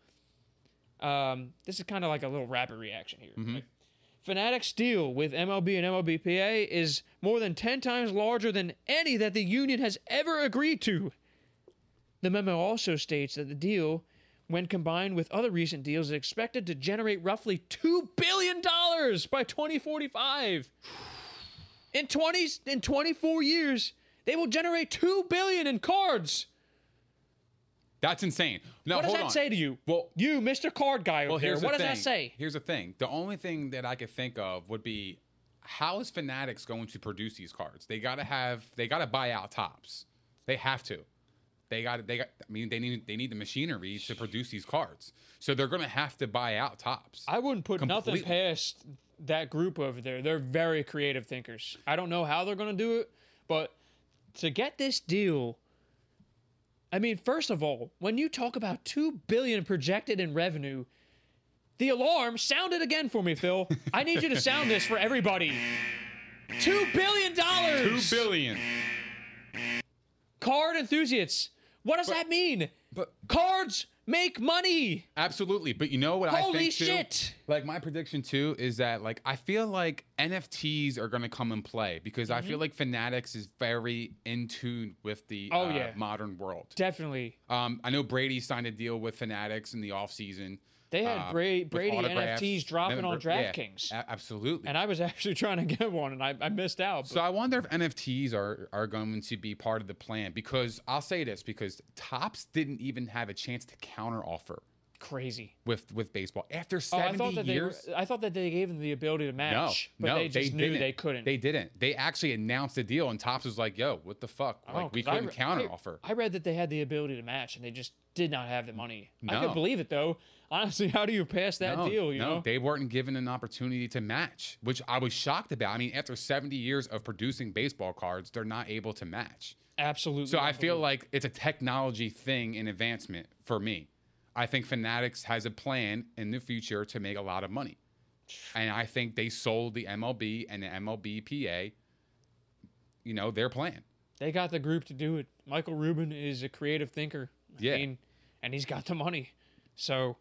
Um, this is kind of like a little rapid reaction here. Mm-hmm. Fanatics deal with MLB and MLBPA is more than 10 times larger than any that the union has ever agreed to. The memo also states that the deal, when combined with other recent deals, is expected to generate roughly $2 billion by 2045. In 20 in 24 years, they will generate 2 billion in cards. That's insane. No, what does that on. say to you? Well, you, Mr. Card Guy over well, there. here's What the does that say? Here's the thing. The only thing that I could think of would be how is Fanatics going to produce these cards? They got to have. They got to buy out Topps. They have to. They got. They got. I mean, they need. They need the machinery to produce these cards. So they're going to have to buy out Topps. I wouldn't put nothing past that group over there. They're very creative thinkers. I don't know how they're going to do it, but to get this deal, I mean, first of all, when you talk about 2 billion projected in revenue, the alarm sounded again for me, Phil. I need you to sound this for everybody. 2 billion dollars. 2 billion. Card enthusiasts. What does that mean? But Cards make money. Absolutely, but you know what I Holy think too? shit. Like my prediction too is that like I feel like NFTs are going to come and play because I Mm-hmm. feel like Fanatics is very in tune with the Oh, uh, yeah. modern world. Definitely. Um, I know Brady signed a deal with Fanatics in the offseason. They had uh, Bra- Brady. NFTs dropping on yeah, DraftKings. a- absolutely. and I was actually trying to get one, and I, I missed out. So I wonder if NFTs are are going to be part of the plan because I'll say this because Topps didn't even have a chance to counter offer crazy. with with baseball after Oh, 70 I thought that years. they I thought that they gave them the ability to no, match, but no, they just knew didn't. they couldn't. They didn't. They actually announced the deal, and Topps was like, "Yo, what the fuck? Oh, Like, we I couldn't re- counter I- offer." I read that they had the ability to match, and they just did not have the money. I No. could believe it though. Honestly, how do you pass that no, deal? You no, know, they weren't given an opportunity to match, which I was shocked about. I mean, after 70 years of producing baseball cards, they're not able to match. absolutely. So I feel like it's a technology thing in advancement for me. I think Fanatics has a plan in the future to make a lot of money. And I think they sold the MLB and the MLBPA, you know, their plan. they got the group to do it. Michael Rubin is a creative thinker. I Yeah. mean, and he's got the money. So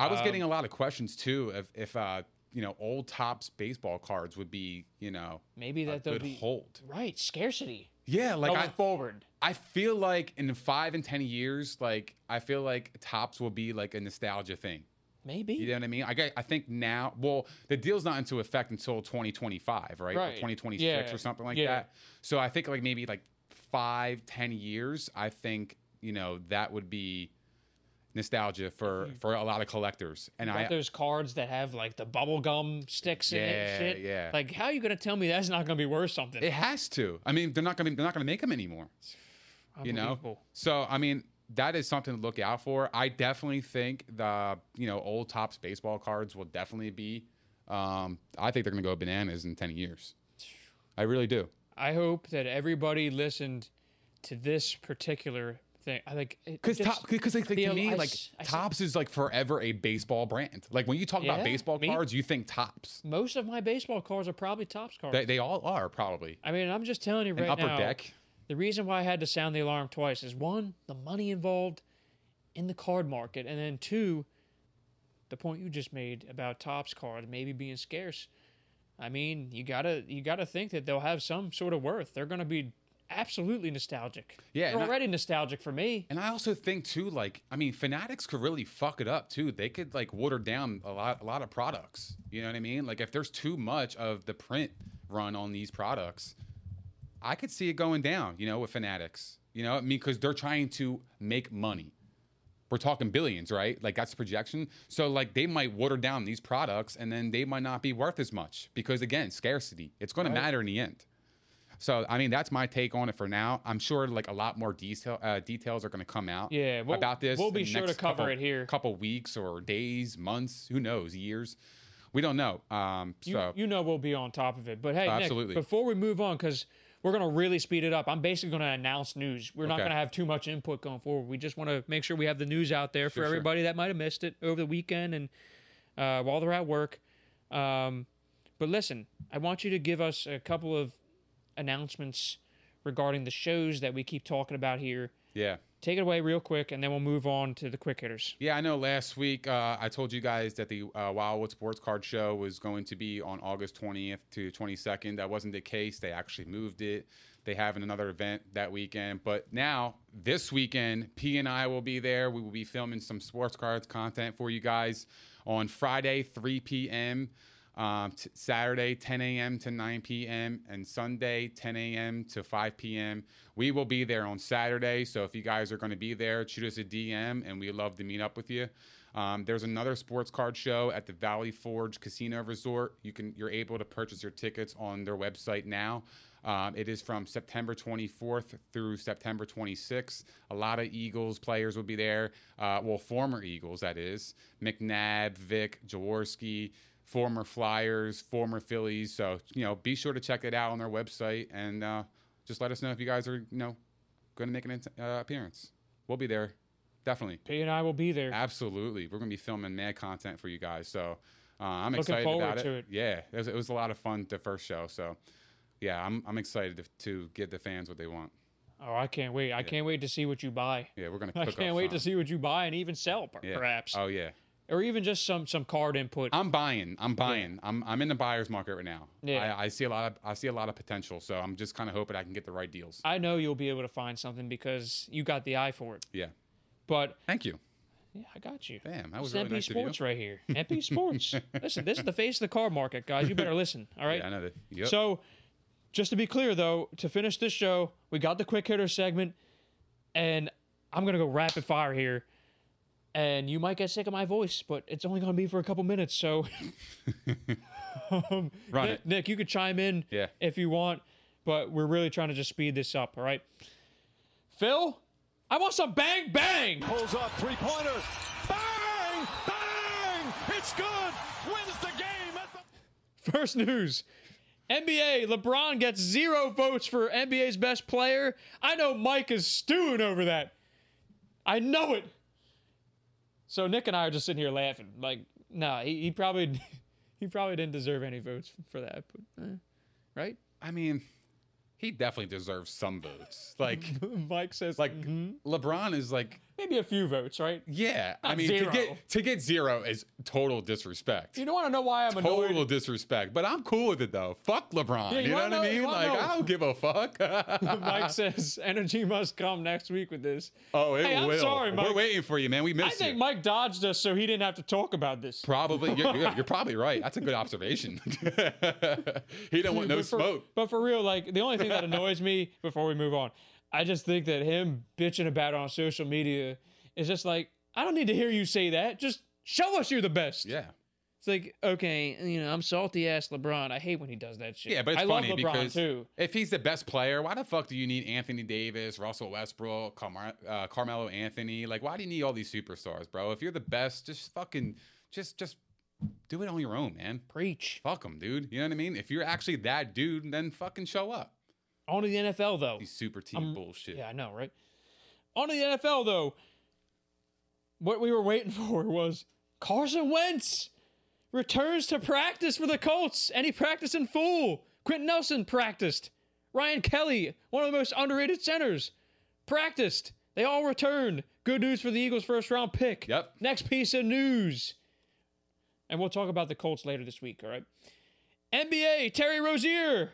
I was Um, getting a lot of questions too if if uh, you know, old Topps baseball cards would be, you know, maybe that they'll be hold. right scarcity Yeah, like going I forward. I feel like in five and ten years, like I feel like Topps will be like a nostalgia thing. Maybe. You know what I mean? I I think now, well, the deal's not into effect until 2025, right? Or Right. 2026 Yeah. or something like Yeah. that. So I think like maybe like five, ten years, I think, you know, that would be nostalgia for for a lot of collectors. And I those cards that have like the bubble gum sticks in it. Yeah, and shit. yeah. Like, how are you gonna tell me that's not gonna be worth something? it has to. I mean, they're not gonna be, they're not gonna make them anymore. You know? So I mean, that is something to look out for. I definitely think the you know, old Topps baseball cards will definitely be um, I think they're gonna go bananas in ten years. I really do. I hope that everybody listened to this particular thing. I think it Because just- because like, the- to me, I like s- I s- Topps is like forever a baseball brand. Like when you talk Yeah, about baseball me- cards, you think Topps. most of my baseball cards are probably Topps cards. They, they all are probably. I mean, I'm just telling you An right upper now. deck. The reason why I had to sound the alarm twice is one, the money involved in the card market, and then two, the point you just made about Topps cards maybe being scarce. I mean, you gotta you gotta think that they'll have some sort of worth. They're gonna be absolutely nostalgic. Yeah, they're and I- already nostalgic for me. And I also think too, like I mean, Fanatics could really fuck it up too. They could like water down a lot, a lot of products. You know what I mean? Like if there's too much of the print run on these products, I could see it going down. You know, with Fanatics. You know, I mean, because they're trying to make money. We're talking billions, right? Like that's the projection. So like they might water down these products, and then they might not be worth as much because again, scarcity. It's going to matter in the end. So I mean, that's my take on it for now. I'm sure like a lot more detail uh, details are going to come out. Yeah, we'll- about this. we'll be sure to cover couple- it here. Couple weeks or days, months, who knows, years. We don't know. Um, so you know we'll be on top of it. But hey, Nick, Absolutely. before we move on, because we're gonna really speed it up. I'm basically gonna announce news. We're not gonna have too much input going forward. We just want to make sure we have the news out there for Sure, sure. everybody that might have missed it over the weekend and uh, while they're at work. Um, but listen, I want you to give us a couple of announcements regarding the shows that we keep talking about here. yeah. Take it away real quick, and then we'll move on to the quick hitters. Yeah, I know last week uh, I told you guys that the uh, Wildwood Sports Card Show was going to be on August 20th to 22nd. That wasn't the case. They actually moved it. They have another event that weekend. But now, this weekend, P and I will be there. We will be filming some sports cards content for you guys on Friday, 3 p.m. Um, t- Saturday, 10 a.m. to 9 p.m., and Sunday, 10 a.m. to 5 p.m. We will be there on Saturday, so if you guys are going to be there, shoot us a DM, and we'd love to meet up with you. Um, there's another sports card show at the Valley Forge Casino Resort. You can you're able to purchase your tickets on their website now. Um, it is from September 24th through September 26th. A lot of Eagles players will be there. Uh, well, former Eagles, that is. McNabb, Vic, Jaworski, former Flyers, former Phillies. So, you know, be sure to check it out on their website and uh, just let us know if you guys are, you know, going to make an uh, appearance. We'll be there. Definitely. P and I will be there. Absolutely. We're going to be filming mad content for you guys. So uh, I'm Looking excited forward about it. to it. Yeah, it was, it was a lot of fun the first show. So yeah, I'm, I'm excited to, to give the fans what they want. Oh, I can't wait! I can't wait to see what you buy. Yeah, we're going to I can't wait to see what you buy and even sell, per- Yeah. perhaps, Oh, yeah. Or even just some some card input. I'm buying. I'm buying. I'm, I'm in the buyer's market right now. Yeah. I, I see a lot of I see a lot of potential. So I'm just kind of hoping I can get the right deals. I know you'll be able to find something because you got the eye for it. Yeah. But Thank you. Yeah, I got you. Damn, that was really MP nice. Sports right here. MP Sports. listen, this is the face of the car market, guys. You better listen. All right. Yeah, I know that. Yep. So, just to be clear, though, to finish this show, we got the quick hitter segment, and I'm gonna go rapid fire here. And you might get sick of my voice, but it's only gonna be for a couple minutes. So, um, Run Nick, it. Nick, you could chime in Yeah. if you want, but we're really trying to just speed this up. All right, Phil, I want some bang bang. Pulls up three pointer. Bang! Bang! It's good. Wins the game. At the- First news. NBA, LeBron gets zero votes for NBA's best player. I know Mike is stewing over that. I know it. So Nick and I are just sitting here laughing. Like, nah, he, he probably he probably didn't deserve any votes for that. But, eh, right? I mean, he definitely deserves some votes. Like, Mike says like "Mhm." LeBron is like, maybe a few votes, right? yeah. I mean, zero. to get to get zero is total disrespect. You don't want to know why I'm annoyed. Total disrespect. But I'm cool with it though. Fuck LeBron. Yeah, you you, know wanna what I know- mean? Like, know- I don't give a fuck. Mike says energy must come next week with this. oh, it Hey, I'm will. sorry, Mike. We're waiting for you, man. We missed. I think you. Mike dodged us so he didn't have to talk about this. Probably, you're, you're, you're probably right. That's a good observation. he don't want no but for, smoke. But for real, like the only thing that annoys me before we move on, I just think that him bitching about it on social media is just like I don't need to hear you say that. Just show us you're the best. Yeah. It's like okay, you know, I'm salty ass LeBron. I hate when he does that shit. Yeah, but it's I funny love LeBron because too. if he's the best player, why the fuck do you need Anthony Davis, Russell Westbrook, Carmar- uh, Carmelo Anthony? Like, why do you need all these superstars, bro? If you're the best, just fucking, just, just do it on your own, man. Preach. Fuck them, dude. You know what I mean? If you're actually that dude, then fucking show up. On to the NFL though. These super team um, bullshit. Yeah, I know, right? On to the NFL though. What we were waiting for was Carson Wentz returns to practice for the Colts, and he practiced in full. Quenton Nelson practiced. Ryan Kelly, one of the most underrated centers, practiced. They all returned. Good news for the Eagles' first round pick. Yep. Next piece of news. And we'll talk about the Colts later this week, all right? NBA, Terry Rozier.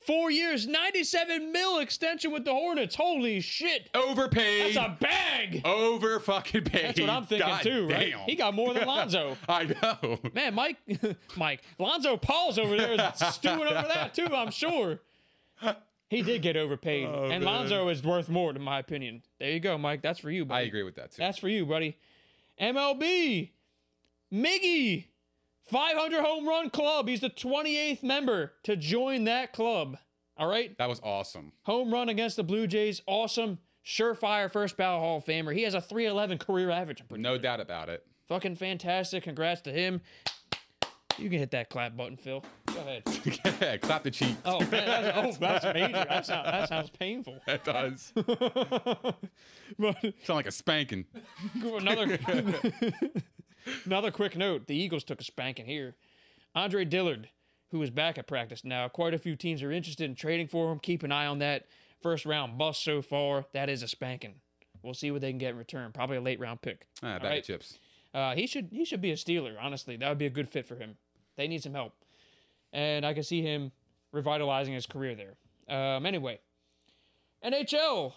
Four years, 97 mil extension with the Hornets. Holy shit. Overpaid. That's a bag. over fucking paid. That's what I'm thinking God too, right? damn. He got more than Lonzo. I know. Man, Mike, Mike, Lonzo Paul's over there stewing over that too. I'm sure. He did get overpaid, oh, and Oh, man. Lonzo is worth more, in my opinion. There you go, Mike. That's for you, I agree with that too. That's for you, buddy. MLB, Miggy, 500 home run club. He's the 28th member to join that club. All right, That was awesome. home run against the Blue Jays, awesome. Surefire first ballot Hall of Famer. He has a 311 career average. No doubt about it. Fucking fantastic. Congrats to him. You can hit that clap button, Phil. Go ahead. yeah, Clap the cheeks. Oh, man, that's, oh, that's major. That, sound, that sounds painful. That does. But Sound like a spanking. another, another quick note the Eagles took a spanking here. Andre Dillard, who is back at practice now, quite a few teams are interested in trading for him. Keep an eye on that. First round bust so far. That is a spanking. We'll see what they can get in return. Probably a late round pick. Ah, All bag right? of chips. Uh, he should he should be a Steeler. Honestly, that would be a good fit for him. They need some help, and I can see him revitalizing his career there. Um, anyway, NHL,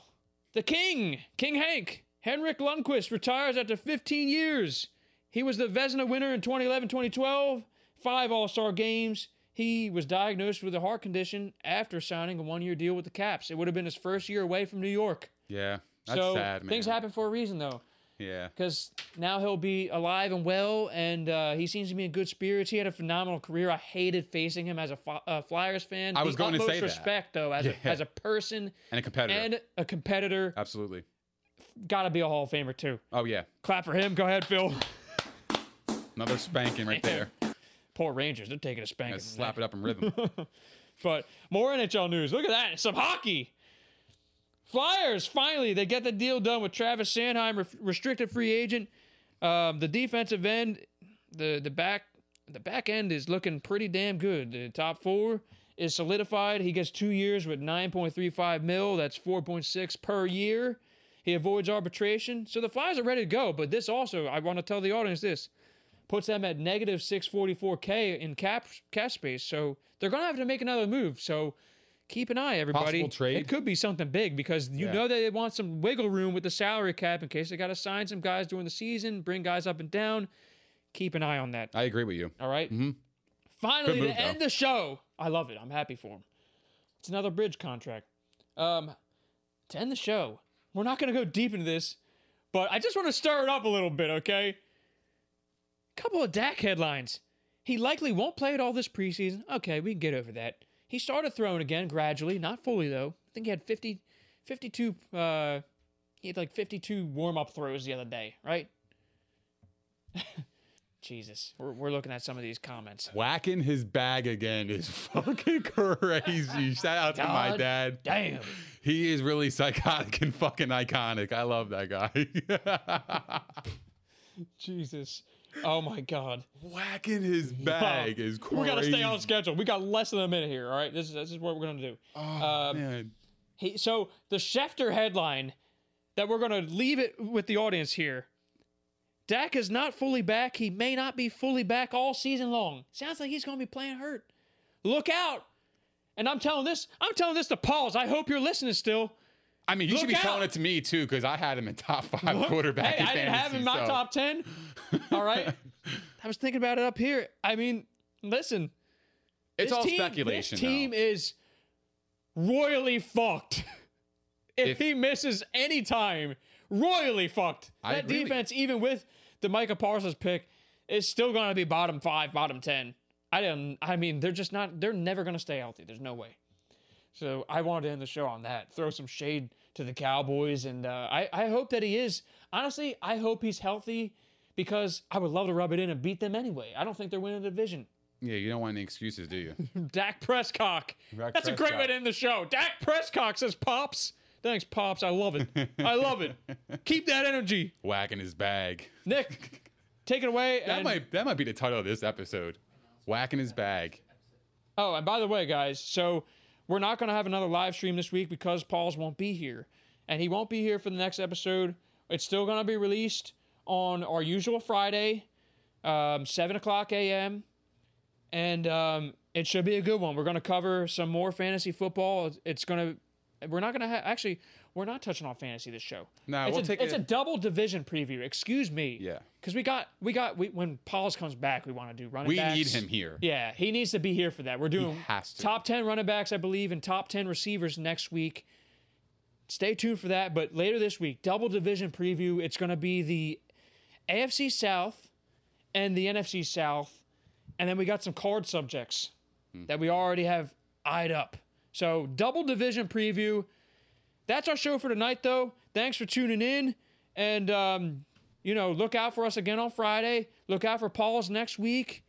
the King, King Hank, Henrik Lundqvist retires after 15 years. He was the Vezina winner in 2011, 2012, five All Star games. He was diagnosed with a heart condition after signing a one year deal with the Caps. It would have been his first year away from New York. Yeah. That's so sad, man. things happen for a reason, though Yeah. because now he'll be alive and well, and uh, he seems to be in good spirits. He had a phenomenal career. I hated facing him as a Fly- uh, Flyers fan. I was The going to say that. respect, though, as, Yeah. a, as a person And a competitor. and a competitor. Absolutely. Got to be a Hall of Famer too. Oh yeah. Clap for him. Go ahead, Phil. Another spanking right there. Poor Rangers. They're taking a spanking. Slap it up in rhythm. But more NHL news. Look at that. Some hockey. Flyers, finally, they get the deal done with Travis Sanheim, re- restricted free agent. Um, the defensive end, the the back the back end is looking pretty damn good. The top four is solidified. He gets two years with 9.35 mil. That's 4.6 per year. He avoids arbitration. So the Flyers are ready to go. But this also, I want to tell the audience this puts them at negative 644k in cap cap space. So they're gonna have to make another move. So keep an eye, everybody. Possible trade? It could be something big because you Yeah. know that they want some wiggle room with the salary cap in case they got to sign some guys during the season, bring guys up and down. Keep an eye on that. I agree with you. All right? Mhm. Finally, move, to end the show, I love it. I'm happy for him. It's another bridge contract. Um, to end the show, we're not going to go deep into this, but I just want to stir it up a little bit, okay? Couple of Dak headlines. He likely won't play at all this preseason. Okay, we can get over that. He started throwing again gradually, not fully though. I think he had 50, 52, uh, he had like 52 warm up throws the other day, right? Jesus, we're, we're looking at some of these comments. Whacking his bag again is fucking crazy. Shout out to my dad. Damn. He is really psychotic and fucking iconic. I love that guy. Jesus. Oh my God. Whacking his bag is crazy. We gotta stay on schedule. We got less than a minute here. All right. This is this is what we're gonna do. Oh, Um, man. He, so the Schefter headline that we're gonna leave it with the audience here. Dak is not fully back. He may not be fully back all season long. Sounds like he's gonna be playing hurt. Look out. And I'm telling this. I'm telling this to Pauls. I hope you're listening still. I mean, you should be look telling it to me too, because I had him in top five quarterback. Hey, in I didn't have him in my so- top ten. All right. I was thinking about it up here. I mean, listen. It's all team, speculation. This team though. is royally fucked. If, If- he misses any time, royally fucked. I that agree defense, even with the Micah Parsons pick, is still going to be bottom five, bottom ten. I didn't. I mean, they're just not. They're never going to stay healthy. There's no way. So I wanted to end the show on that. Throw some shade to the Cowboys, and uh, I I hope that he is. Honestly, I hope he's healthy because I would love to rub it in and beat them anyway. I don't think they're winning the division. Yeah, you don't want any excuses, do you? Dak Prescott. Dak That's a great way to end the show. Dak Prescott says, "Pops." Thanks, Pops. I love it. I love it. Keep that energy, Whacking his bag. Nick. Take it away. That might that might be the title of this episode. Whacking his bag. Oh, and by the way, guys, so we're not going to have another live stream this week because Paul's won't be here. And he won't be here for the next episode. It's still going to be released on our usual Friday, um, 7 o'clock a.m. And um, it should be a good one. We're going to cover some more fantasy football. It's- going to, we're not going to have, actually, we're not touching on fantasy this show. No, it's we'll a, take It's it- a double division preview. Excuse me. Yeah. Because we got, we got, we, when Pauls comes back, we want to do running We backs. need him here. Yeah, he needs to be here for that. We're doing top 10 running backs, I believe, and top 10 receivers next week. Stay tuned for that. But later this week, double division preview. It's going to be the AFC South and the NFC South. And then we got some card subjects hmm. that we already have eyed up. So, double division preview. That's our show for tonight, though. Thanks for tuning in. And, um, you know, look out for us again on Friday. Look out for Paul's next week.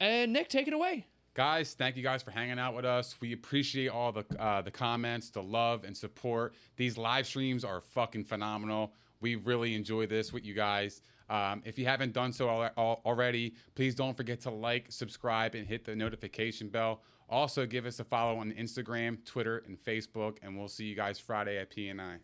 And Nick, take it away. Guys, thank you guys for hanging out with us. We appreciate all the uh, the comments, the love and support. These live streams are fucking phenomenal. We really enjoy this with you guys. Um, if you haven't done so al- al- already, please don't forget to like, subscribe, and hit the notification bell. Also, give us a follow on Instagram, Twitter, and Facebook, and we'll see you guys Friday at P and I.